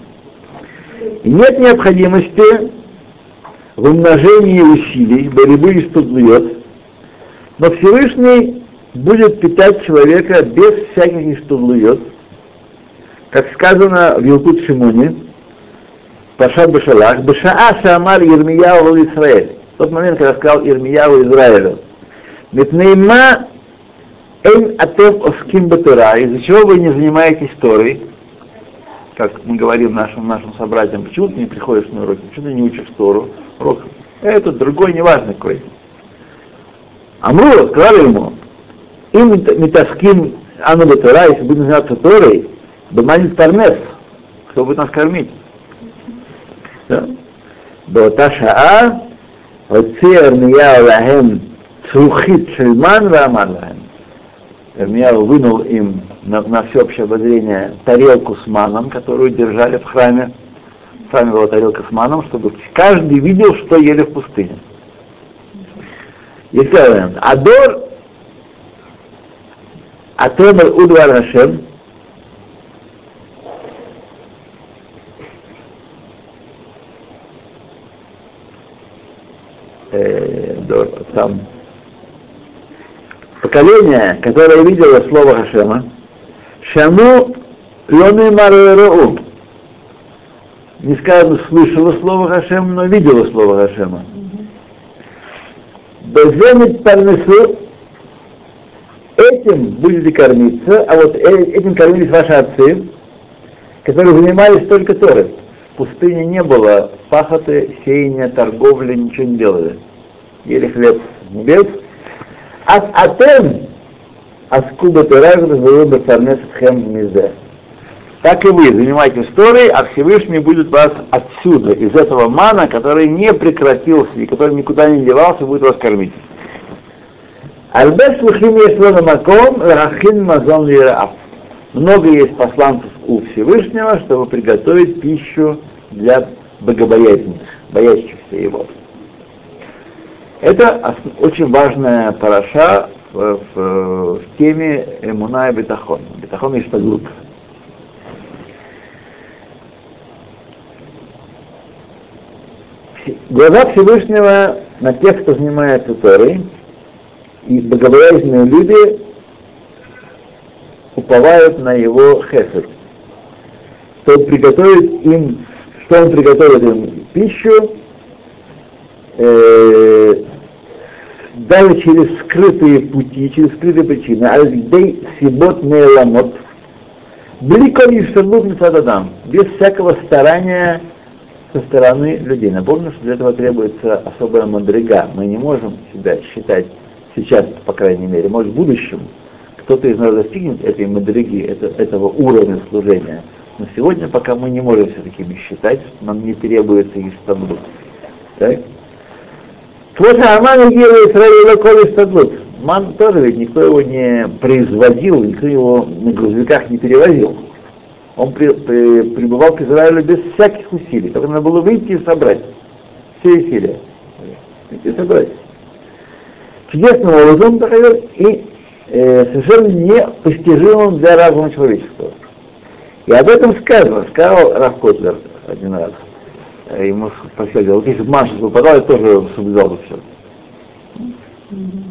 И нет необходимости в умножении усилий, борьбы и студлует, но Всевышний будет питать человека без всяких иштудлует, как сказано в Илкут Шимоне, Пашат Башалах, Башаа Шамар Ирмияу Израиль. В тот момент, когда сказал Ирмияу Израилю, Митнейма Эйн Атев Оским Батура, из-за чего вы не занимаетесь Торой, как мы говорим нашим, нашим собратьям, почему ты не приходишь на уроки, почему ты не учишь Тору, урок, это другой, неважно какой. Амру сказали ему, им метаским Ану Батура, если будем заниматься Торой, Баманит Парнес, кто будет нас кормить? Да? באותה שעה הוציא ירמיהו להם צרוכית של מן ואמר להם Ирмияу вынул им на, на всеобщее обозрение тарелку с маном, которую держали в храме. В храме была тарелка с маном, чтобы каждый видел, что ели в пустыне. И сказал Адор Атемер Удвар Хашем э, там поколение, которое видело слово Хашема, Шаму Лоны Мару не сказано слышало слово Хашема, но видело слово Хашема. Беземит парнесу этим будете кормиться, а вот э, этим кормились ваши отцы, которые занимались только Торой. В пустыне не было пахоты, сеяния, торговли, ничего не делали. Ели хлеб небес, Ас атем аскуба тираж бы фарнес хем мизе. Так и вы занимаетесь историей, а Всевышний будет вас отсюда, из этого мана, который не прекратился и который никуда не девался, будет вас кормить. Альбес лухим есть маком, рахин мазон лираав. Много есть посланцев у Всевышнего, чтобы приготовить пищу для богобоязненных, боящихся его. Это очень важная параша в, в, в теме Эмуна и Бетахон. Бетахон и Штаглут. Глаза Всевышнего на тех, кто занимается Торой, и богобоязненные люди уповают на его хесед, что он приготовит им, что он приготовит им пищу, э, даже через скрытые пути, через скрытые причины, альдей сибот меламот, Бликон и Шерлут без всякого старания со стороны людей. Напомню, что для этого требуется особая мандрига. Мы не можем себя считать сейчас, по крайней мере, может в будущем, кто-то из нас достигнет этой мандриги, это, этого уровня служения. Но сегодня пока мы не можем себя такими считать, нам не требуется их Так? Слушай, Аман делает Израиля Коли Стадлут. Ман тоже ведь никто его не производил, никто его на грузовиках не перевозил. Он при, при, пребывал к Израилю без всяких усилий. Только надо было выйти и собрать. Все усилия. Выйти и собрать. Чудесным образом и э, совершенно непостижимым для разума человеческого. И об этом сказано, сказал рав Котлер один раз ему спросили, вот если бы манна выпадала, я тоже соблюдал бы все. Mm-hmm.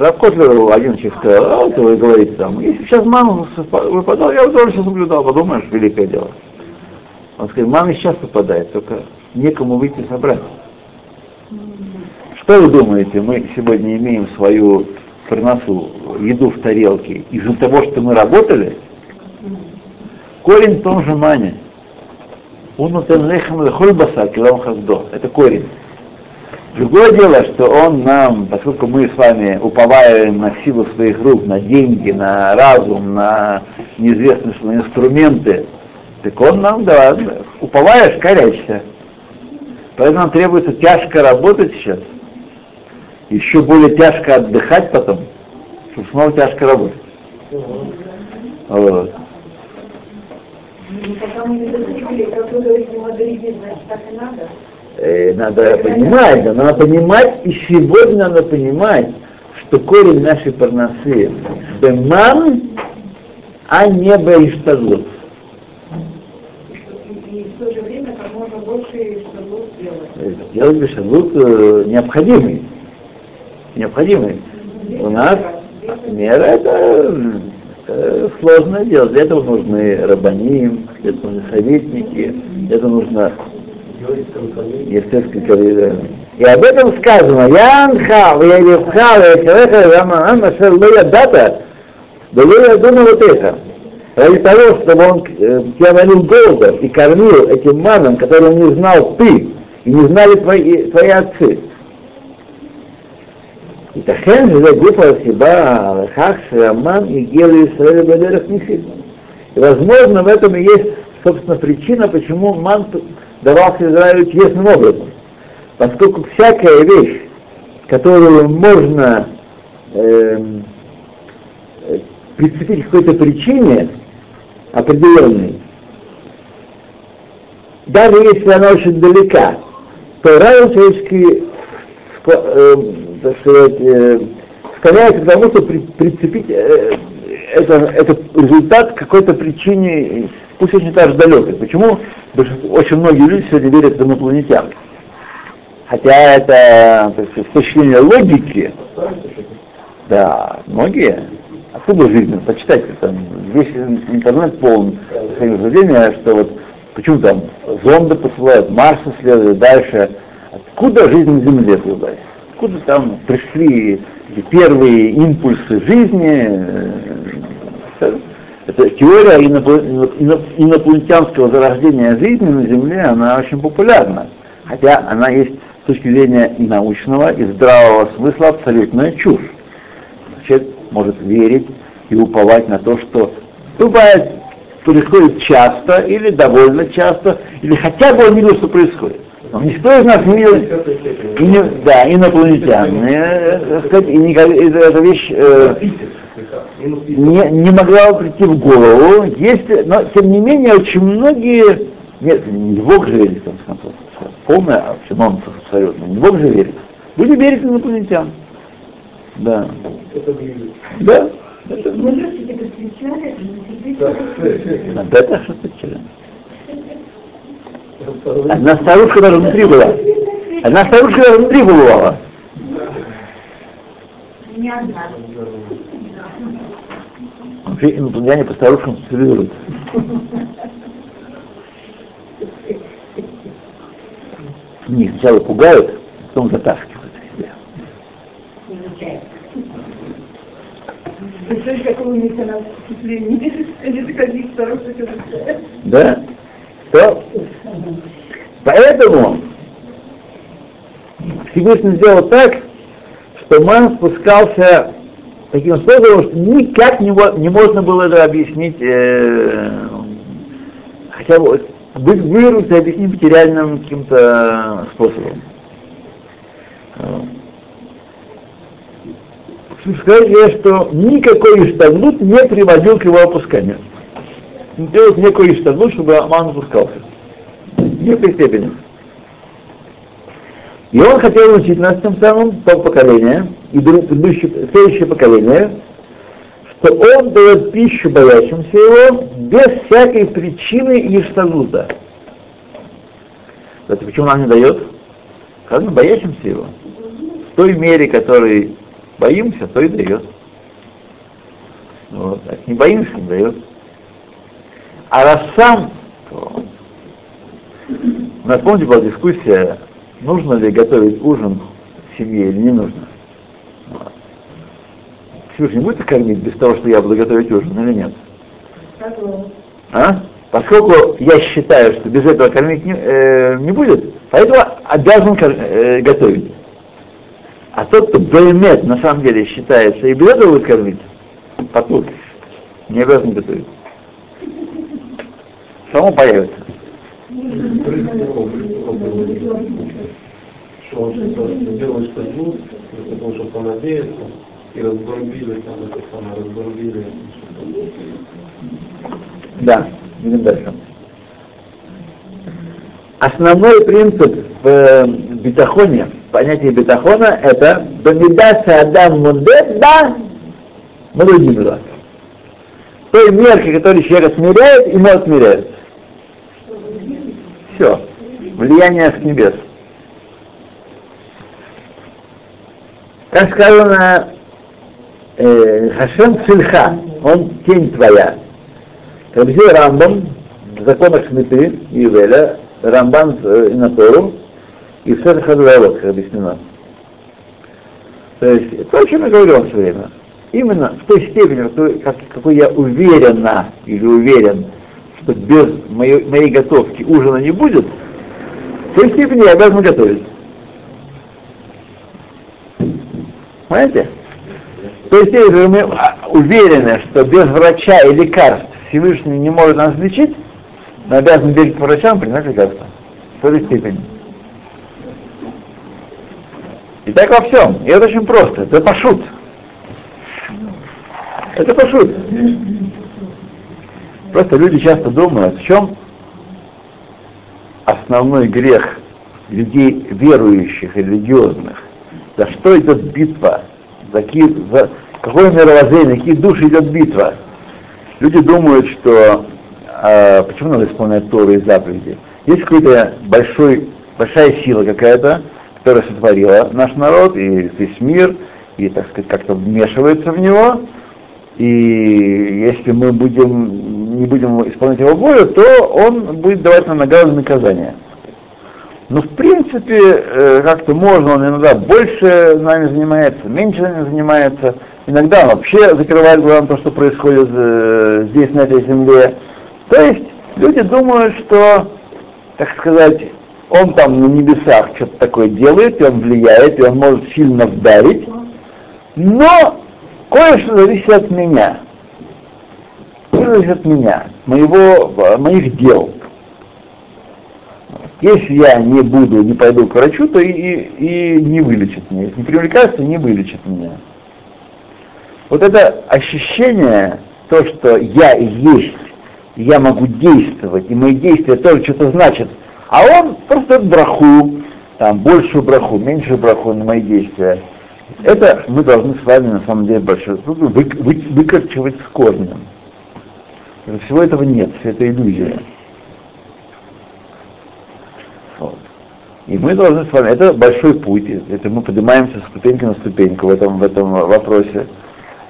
Рав Котлер один сказал, а вот вы говорите там, если сейчас манна выпадала, я бы тоже все соблюдал, подумаешь, великое дело. Он сказал, мама сейчас выпадает, только некому выйти собрать. Что вы думаете, мы сегодня имеем свою приносу еду в тарелке из-за того, что мы работали? Корень в том же мане. Он лехам лехоль басар, килом хаздо. Это корень. Другое дело, что он нам, поскольку мы с вами уповаем на силу своих рук, на деньги, на разум, на неизвестные что инструменты, так он нам, да, уповаешь, корячься. Поэтому нам требуется тяжко работать сейчас, еще более тяжко отдыхать потом, чтобы снова тяжко работать. Вот. Ну, пока мы не достигли, как вы говорите, Мадриде, значит, так и надо. Э, надо понимать, да, надо понимать, и сегодня надо понимать, что корень нашей парносы беман, а не бейштадлут. И, и в то же время как можно больше штаблот сделать. Делать бейштадлут э, необходимый. Необходимый. У нас мера это сложное дело. Для этого нужны рабаним, для этого нужны советники, для этого нужно естественный карьера. И об этом сказано, Янха, Ваявивха, Ваявивха, Раман, Ашер Лоя Дата, да Лоя Дума вот это. Ради того, чтобы он э, тебя налил голода и кормил этим маном, который не знал ты, и не знали твои, твои отцы. ייתכן שזה גוף הסיבה לכך שהמן הגיע לישראל בדרך ניסים. И возможно в этом и есть, собственно, причина, почему ман давался Израилю чудесным образом. Поскольку всякая вещь, которую можно э, прицепить к какой-то причине определенной, даже если она очень далека, то разум человеческий, э, так сказать, э, склоняется к тому, чтобы при, прицепить э, это, этот результат какой-то причине, пусть очень даже далекой. Почему очень многие люди сегодня верят в инопланетян? Хотя это так сказать, с точки зрения логики, да, многие, откуда жизнь, почитайте, там, весь интернет полон утверждения, что вот почему там зонды посылают, Марс исследуют, дальше, откуда жизнь на Земле появилась, откуда там пришли первые импульсы жизни, это теория инопланетянского зарождения жизни на Земле, она очень популярна. Хотя она есть с точки зрения и научного, и здравого смысла абсолютная чушь. Человек может верить и уповать на то, что бывает, происходит часто, или довольно часто, или хотя бы он видел, что происходит. Никто из нас не видел, да, инопланетян. И, э, сказать, и никак, эта вещь э, не, не могла прийти в голову. Есть, но тем не менее очень многие, нет, не Бог же верит, конце концов, полная нонсенс абсолютно, не Бог же верит. Люди верят инопланетян. Да. Да. Это, Мы это встречали, да, это что встречали. Одна старушка даже внутри была. Одна старушка даже внутри побывала. Не одна. Вообще инопланетяне по старушкам цивилируют. Не, сначала пугают, потом затаскивают? Они старушек. Да? То, поэтому Всевышний сделал так, что ман спускался таким способом, что никак не, не можно было это объяснить, э, хотя бы выразить объяснить материальным каким-то способом. Сказать я, что никакой иштаглут не приводил к его опусканию. Делать некую иштаглут, чтобы Аман опускался. В некой степени. И он хотел учить нас тем самым, то поколение, и предыдущее, следующее поколение, что он дает пищу боящимся его без всякой причины и штагута. Это почему нам не дает? Сказано боящимся его. В той мере, которой боимся, то и дает. Вот. А не боимся, не дает. А раз сам, то... Напомните, была дискуссия нужно ли готовить ужин в семье или не нужно. Всевышний будет кормить без того, что я буду готовить ужин или нет? А? Поскольку я считаю, что без этого кормить не, э, не будет, поэтому обязан э, готовить. А тот, кто баймет на самом деле считается и без этого будет кормить, потур, не обязан готовить. Само появится. Что он делает статью, потому что понадеяться, и разбомбили, там это самое. Да, идем дальше. Основной принцип в э, бетахоне, понятие бетахона, это «Бамидаса Адам Мундеда Мадудимила». Той мерки, которой человек смиряет, ему отмеряют. Все. Влияние с небес. Как сказано, э, Хашем Цильха, он тень твоя. Взял Рамбам в законах Шмиты и Ивеля, Рамбан э, и на Тору, и в Сетах Адуэлот, как объяснено. То есть, то, о чем я говорил все время. Именно в той степени, какой, как, какой я уверена или уверен, что без моей, моей готовки ужина не будет, в той степени я обязан готовить. Понимаете? То есть, если мы уверены, что без врача и лекарств Всевышний не может нас лечить, мы обязаны бегать к врачам, принимать лекарства. В той степени. И так во всем. И это очень просто. Это пошут. Это пошут. Просто люди часто думают, в чем основной грех людей верующих религиозных. За что идет битва? За, какие, за какое мировоззрение, какие души идет битва? Люди думают, что э, почему надо исполнять Торы и заповеди? Есть какая-то большой, большая сила какая-то, которая сотворила наш народ и весь мир, и, так сказать, как-то вмешивается в него, и если мы будем, не будем исполнять его волю, то он будет давать нам награду наказание. Но в принципе, э, как-то можно, он иногда больше нами занимается, меньше нами занимается, иногда он вообще закрывает глаза на то, что происходит э, здесь, на этой земле. То есть люди думают, что, так сказать, он там на небесах что-то такое делает, и он влияет, и он может сильно вдарить, но кое-что зависит от меня. Кое-что зависит от меня, моего, моих дел. Если я не буду, не пойду к врачу, то и, и, не вылечит меня. Если не приму лекарства, не вылечит меня. Вот это ощущение, то, что я есть, я могу действовать, и мои действия тоже что-то значат, а он просто браху, там, большую браху, меньшую браху на мои действия. Это мы должны с вами на самом деле большой вы, вы, выкорчевать с корнем. Всего этого нет, все это иллюзия. Вот. И мы должны с вами, это большой путь, это мы поднимаемся с ступеньки на ступеньку в этом, в этом вопросе.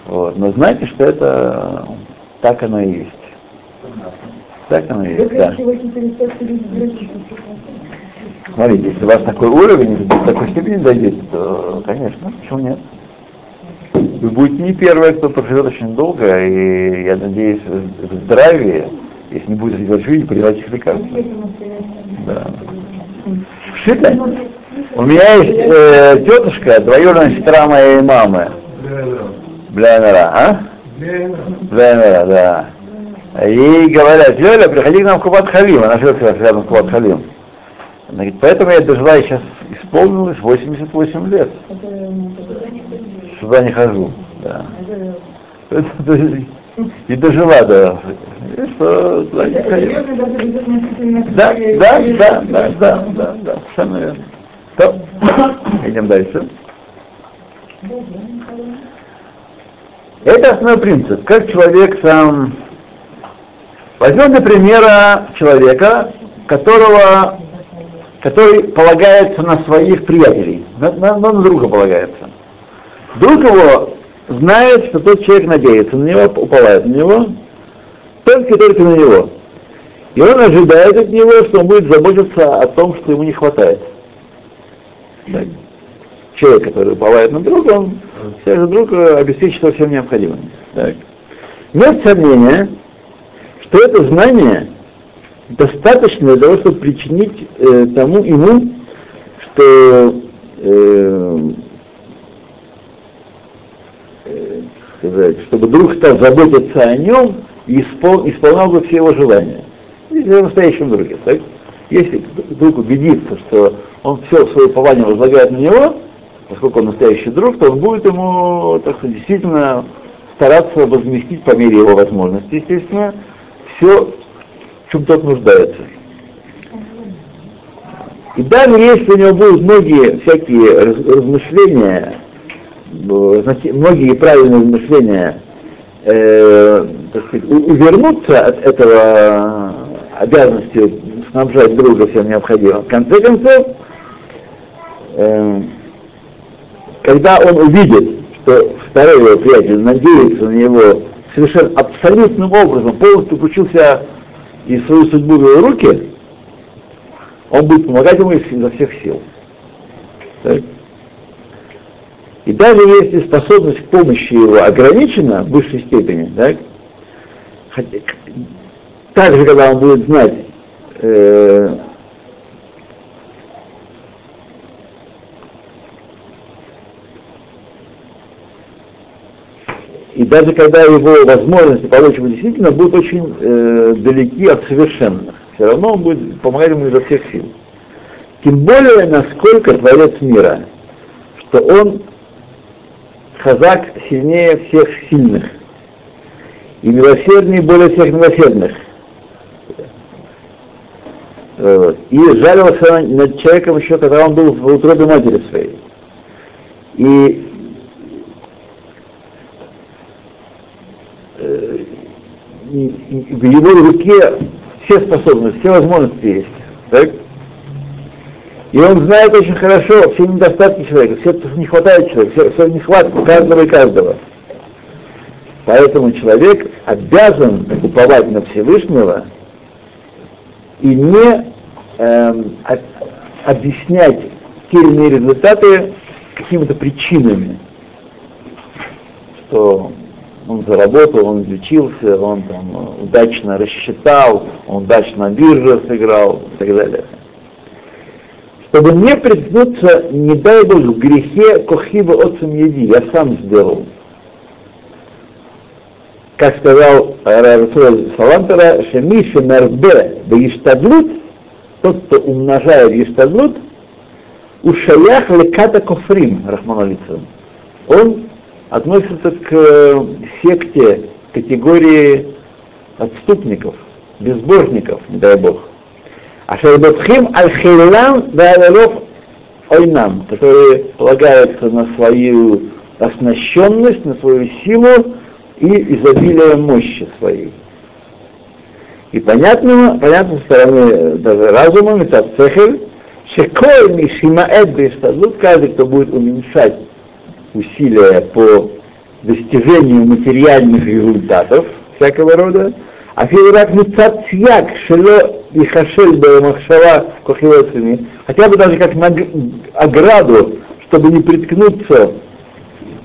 Вот. Но знайте, что это так оно и есть. Так оно и есть, да. Смотрите, если у вас такой уровень, до такой степени дойдете, то, конечно, почему нет? Вы будете не первые, кто проживет очень долго, и я надеюсь, в здравии, если не будет врачу, принимать их лекарства. Да. Шита? У меня есть э, тетушка, двоюродная сестра моей мамы. Блянера, а? Блянера, да. Ей говорят, Лёля, приходи к нам в Кубат Халим, она живет рядом с Кубат Халим. Она говорит, поэтому я дожила, сейчас исполнилось 88 лет. Сюда не хожу, да. И дожила, да. И что, туда не ходила. Да, да, да, да, да, да, да, совершенно верно. То, идем дальше. Это основной принцип. Как человек сам Возьмем для примера человека, которого, который полагается на своих приятелей, на, на, на друга полагается. Друг его знает, что тот человек надеется на него, уповает на него, только только на него. И он ожидает от него, что он будет заботиться о том, что ему не хватает. Так. Человек, который уповает на друга, он всякий друг обеспечит всем необходимым. Так. Нет сомнения, что это знание достаточно для того, чтобы причинить э, тому ему, что э, сказать, чтобы друг стал заботиться о нем и испол, исполнял бы все его желания. Если о настоящем друге, так? Если друг убедится, что он все свое упование возлагает на него, поскольку он настоящий друг, то он будет ему, так сказать, действительно стараться возместить по мере его возможности, естественно, все, в чем тот нуждается. И даже если у него будут многие всякие размышления, многие правильные размышления, э, так сказать, увернуться от этого обязанности снабжать друга всем необходимым. В конце концов, э, когда он увидит, что второй его приятель надеется на него совершенно абсолютным образом, полностью включился и свою судьбу в его руки, он будет помогать ему изо всех сил. Так? И даже если способность к помощи его ограничена в высшей степени, так, также, когда он будет знать, э, и даже когда его возможности ему действительно будут очень э, далеки от совершенных, все равно он будет помогать ему изо всех сил. Тем более, насколько Творец мира, что он хазак сильнее всех сильных и милосерднее более всех милосердных. И жалился над человеком еще, когда он был в утробе матери своей. И э, в его руке все способности, все возможности есть. Так? И он знает очень хорошо все недостатки человека, все, что не хватает человека, все, все нехватку каждого и каждого. Поэтому человек обязан уповать на Всевышнего и не эм, объяснять те или иные результаты какими-то причинами, что он заработал, он изучился, он там удачно рассчитал, он удачно на бирже сыграл и так далее чтобы не приткнуться, не дай Бог, в грехе кохиба отцем еди, я сам сделал. Как сказал Равсуэль Салантера, Шемиша Мербе Беиштадлут, тот, кто умножает Иштадлут, у шаях леката кофрим, Рахман Он относится к э, секте категории отступников, безбожников, не дай Бог. Ашер Бетхим Аль-Хейлам Ваалалов Ойнам, которые полагаются на свою оснащенность, на свою силу и изобилие мощи своей. И понятно, понятно со стороны даже разума, метацехель, шекой мишимаэд бештадлут, каждый, кто будет уменьшать усилия по достижению материальных результатов всякого рода, а мецат цвяк, шело и хашель махшава кохилоцами, хотя бы даже как на ограду, чтобы не приткнуться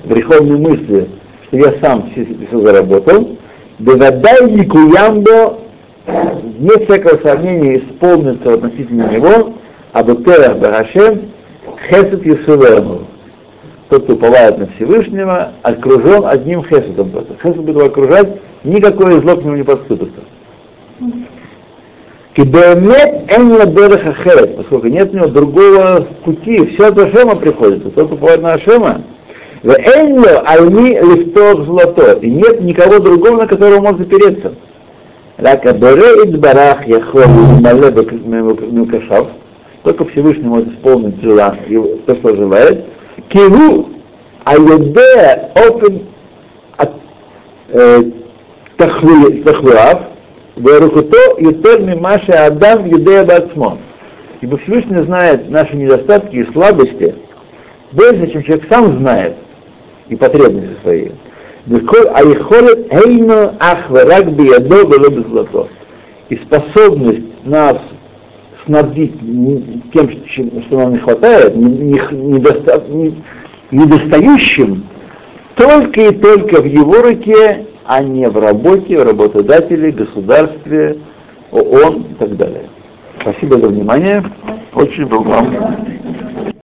греховной мысли, что я сам все, все заработал, бевадай никуямбо, вне всякого сомнения исполнится относительно него, абутерах барашем, хесед Юсуверну. Тот, кто уповает на Всевышнего, окружен одним хеседом. Хесед будет его окружать, никакое зло к нему не подступится. Кибемет энла берех ахерет, поскольку нет у него другого пути, все от Ашема приходится, тот уповает на Ашема. В энло альми лифтов золото, и нет никого другого, на которого может опереться. Рака бере идбарах яхол мале милкашав, только Всевышний может исполнить дела, то, что желает. Киру айоде опен тахлуав, Верухуто Ютер Мимаша Адам Юдея Бацмо. Ибо Всевышний знает наши недостатки и слабости больше, чем человек сам знает и потребности свои. А ихолет эйно ахварак биядо было бы злато. И способность нас снабдить тем, что нам не хватает, недостающим, только и только в его руке а не в работе, в работодателе, государстве, ООН и так далее. Спасибо за внимание. Очень был вам.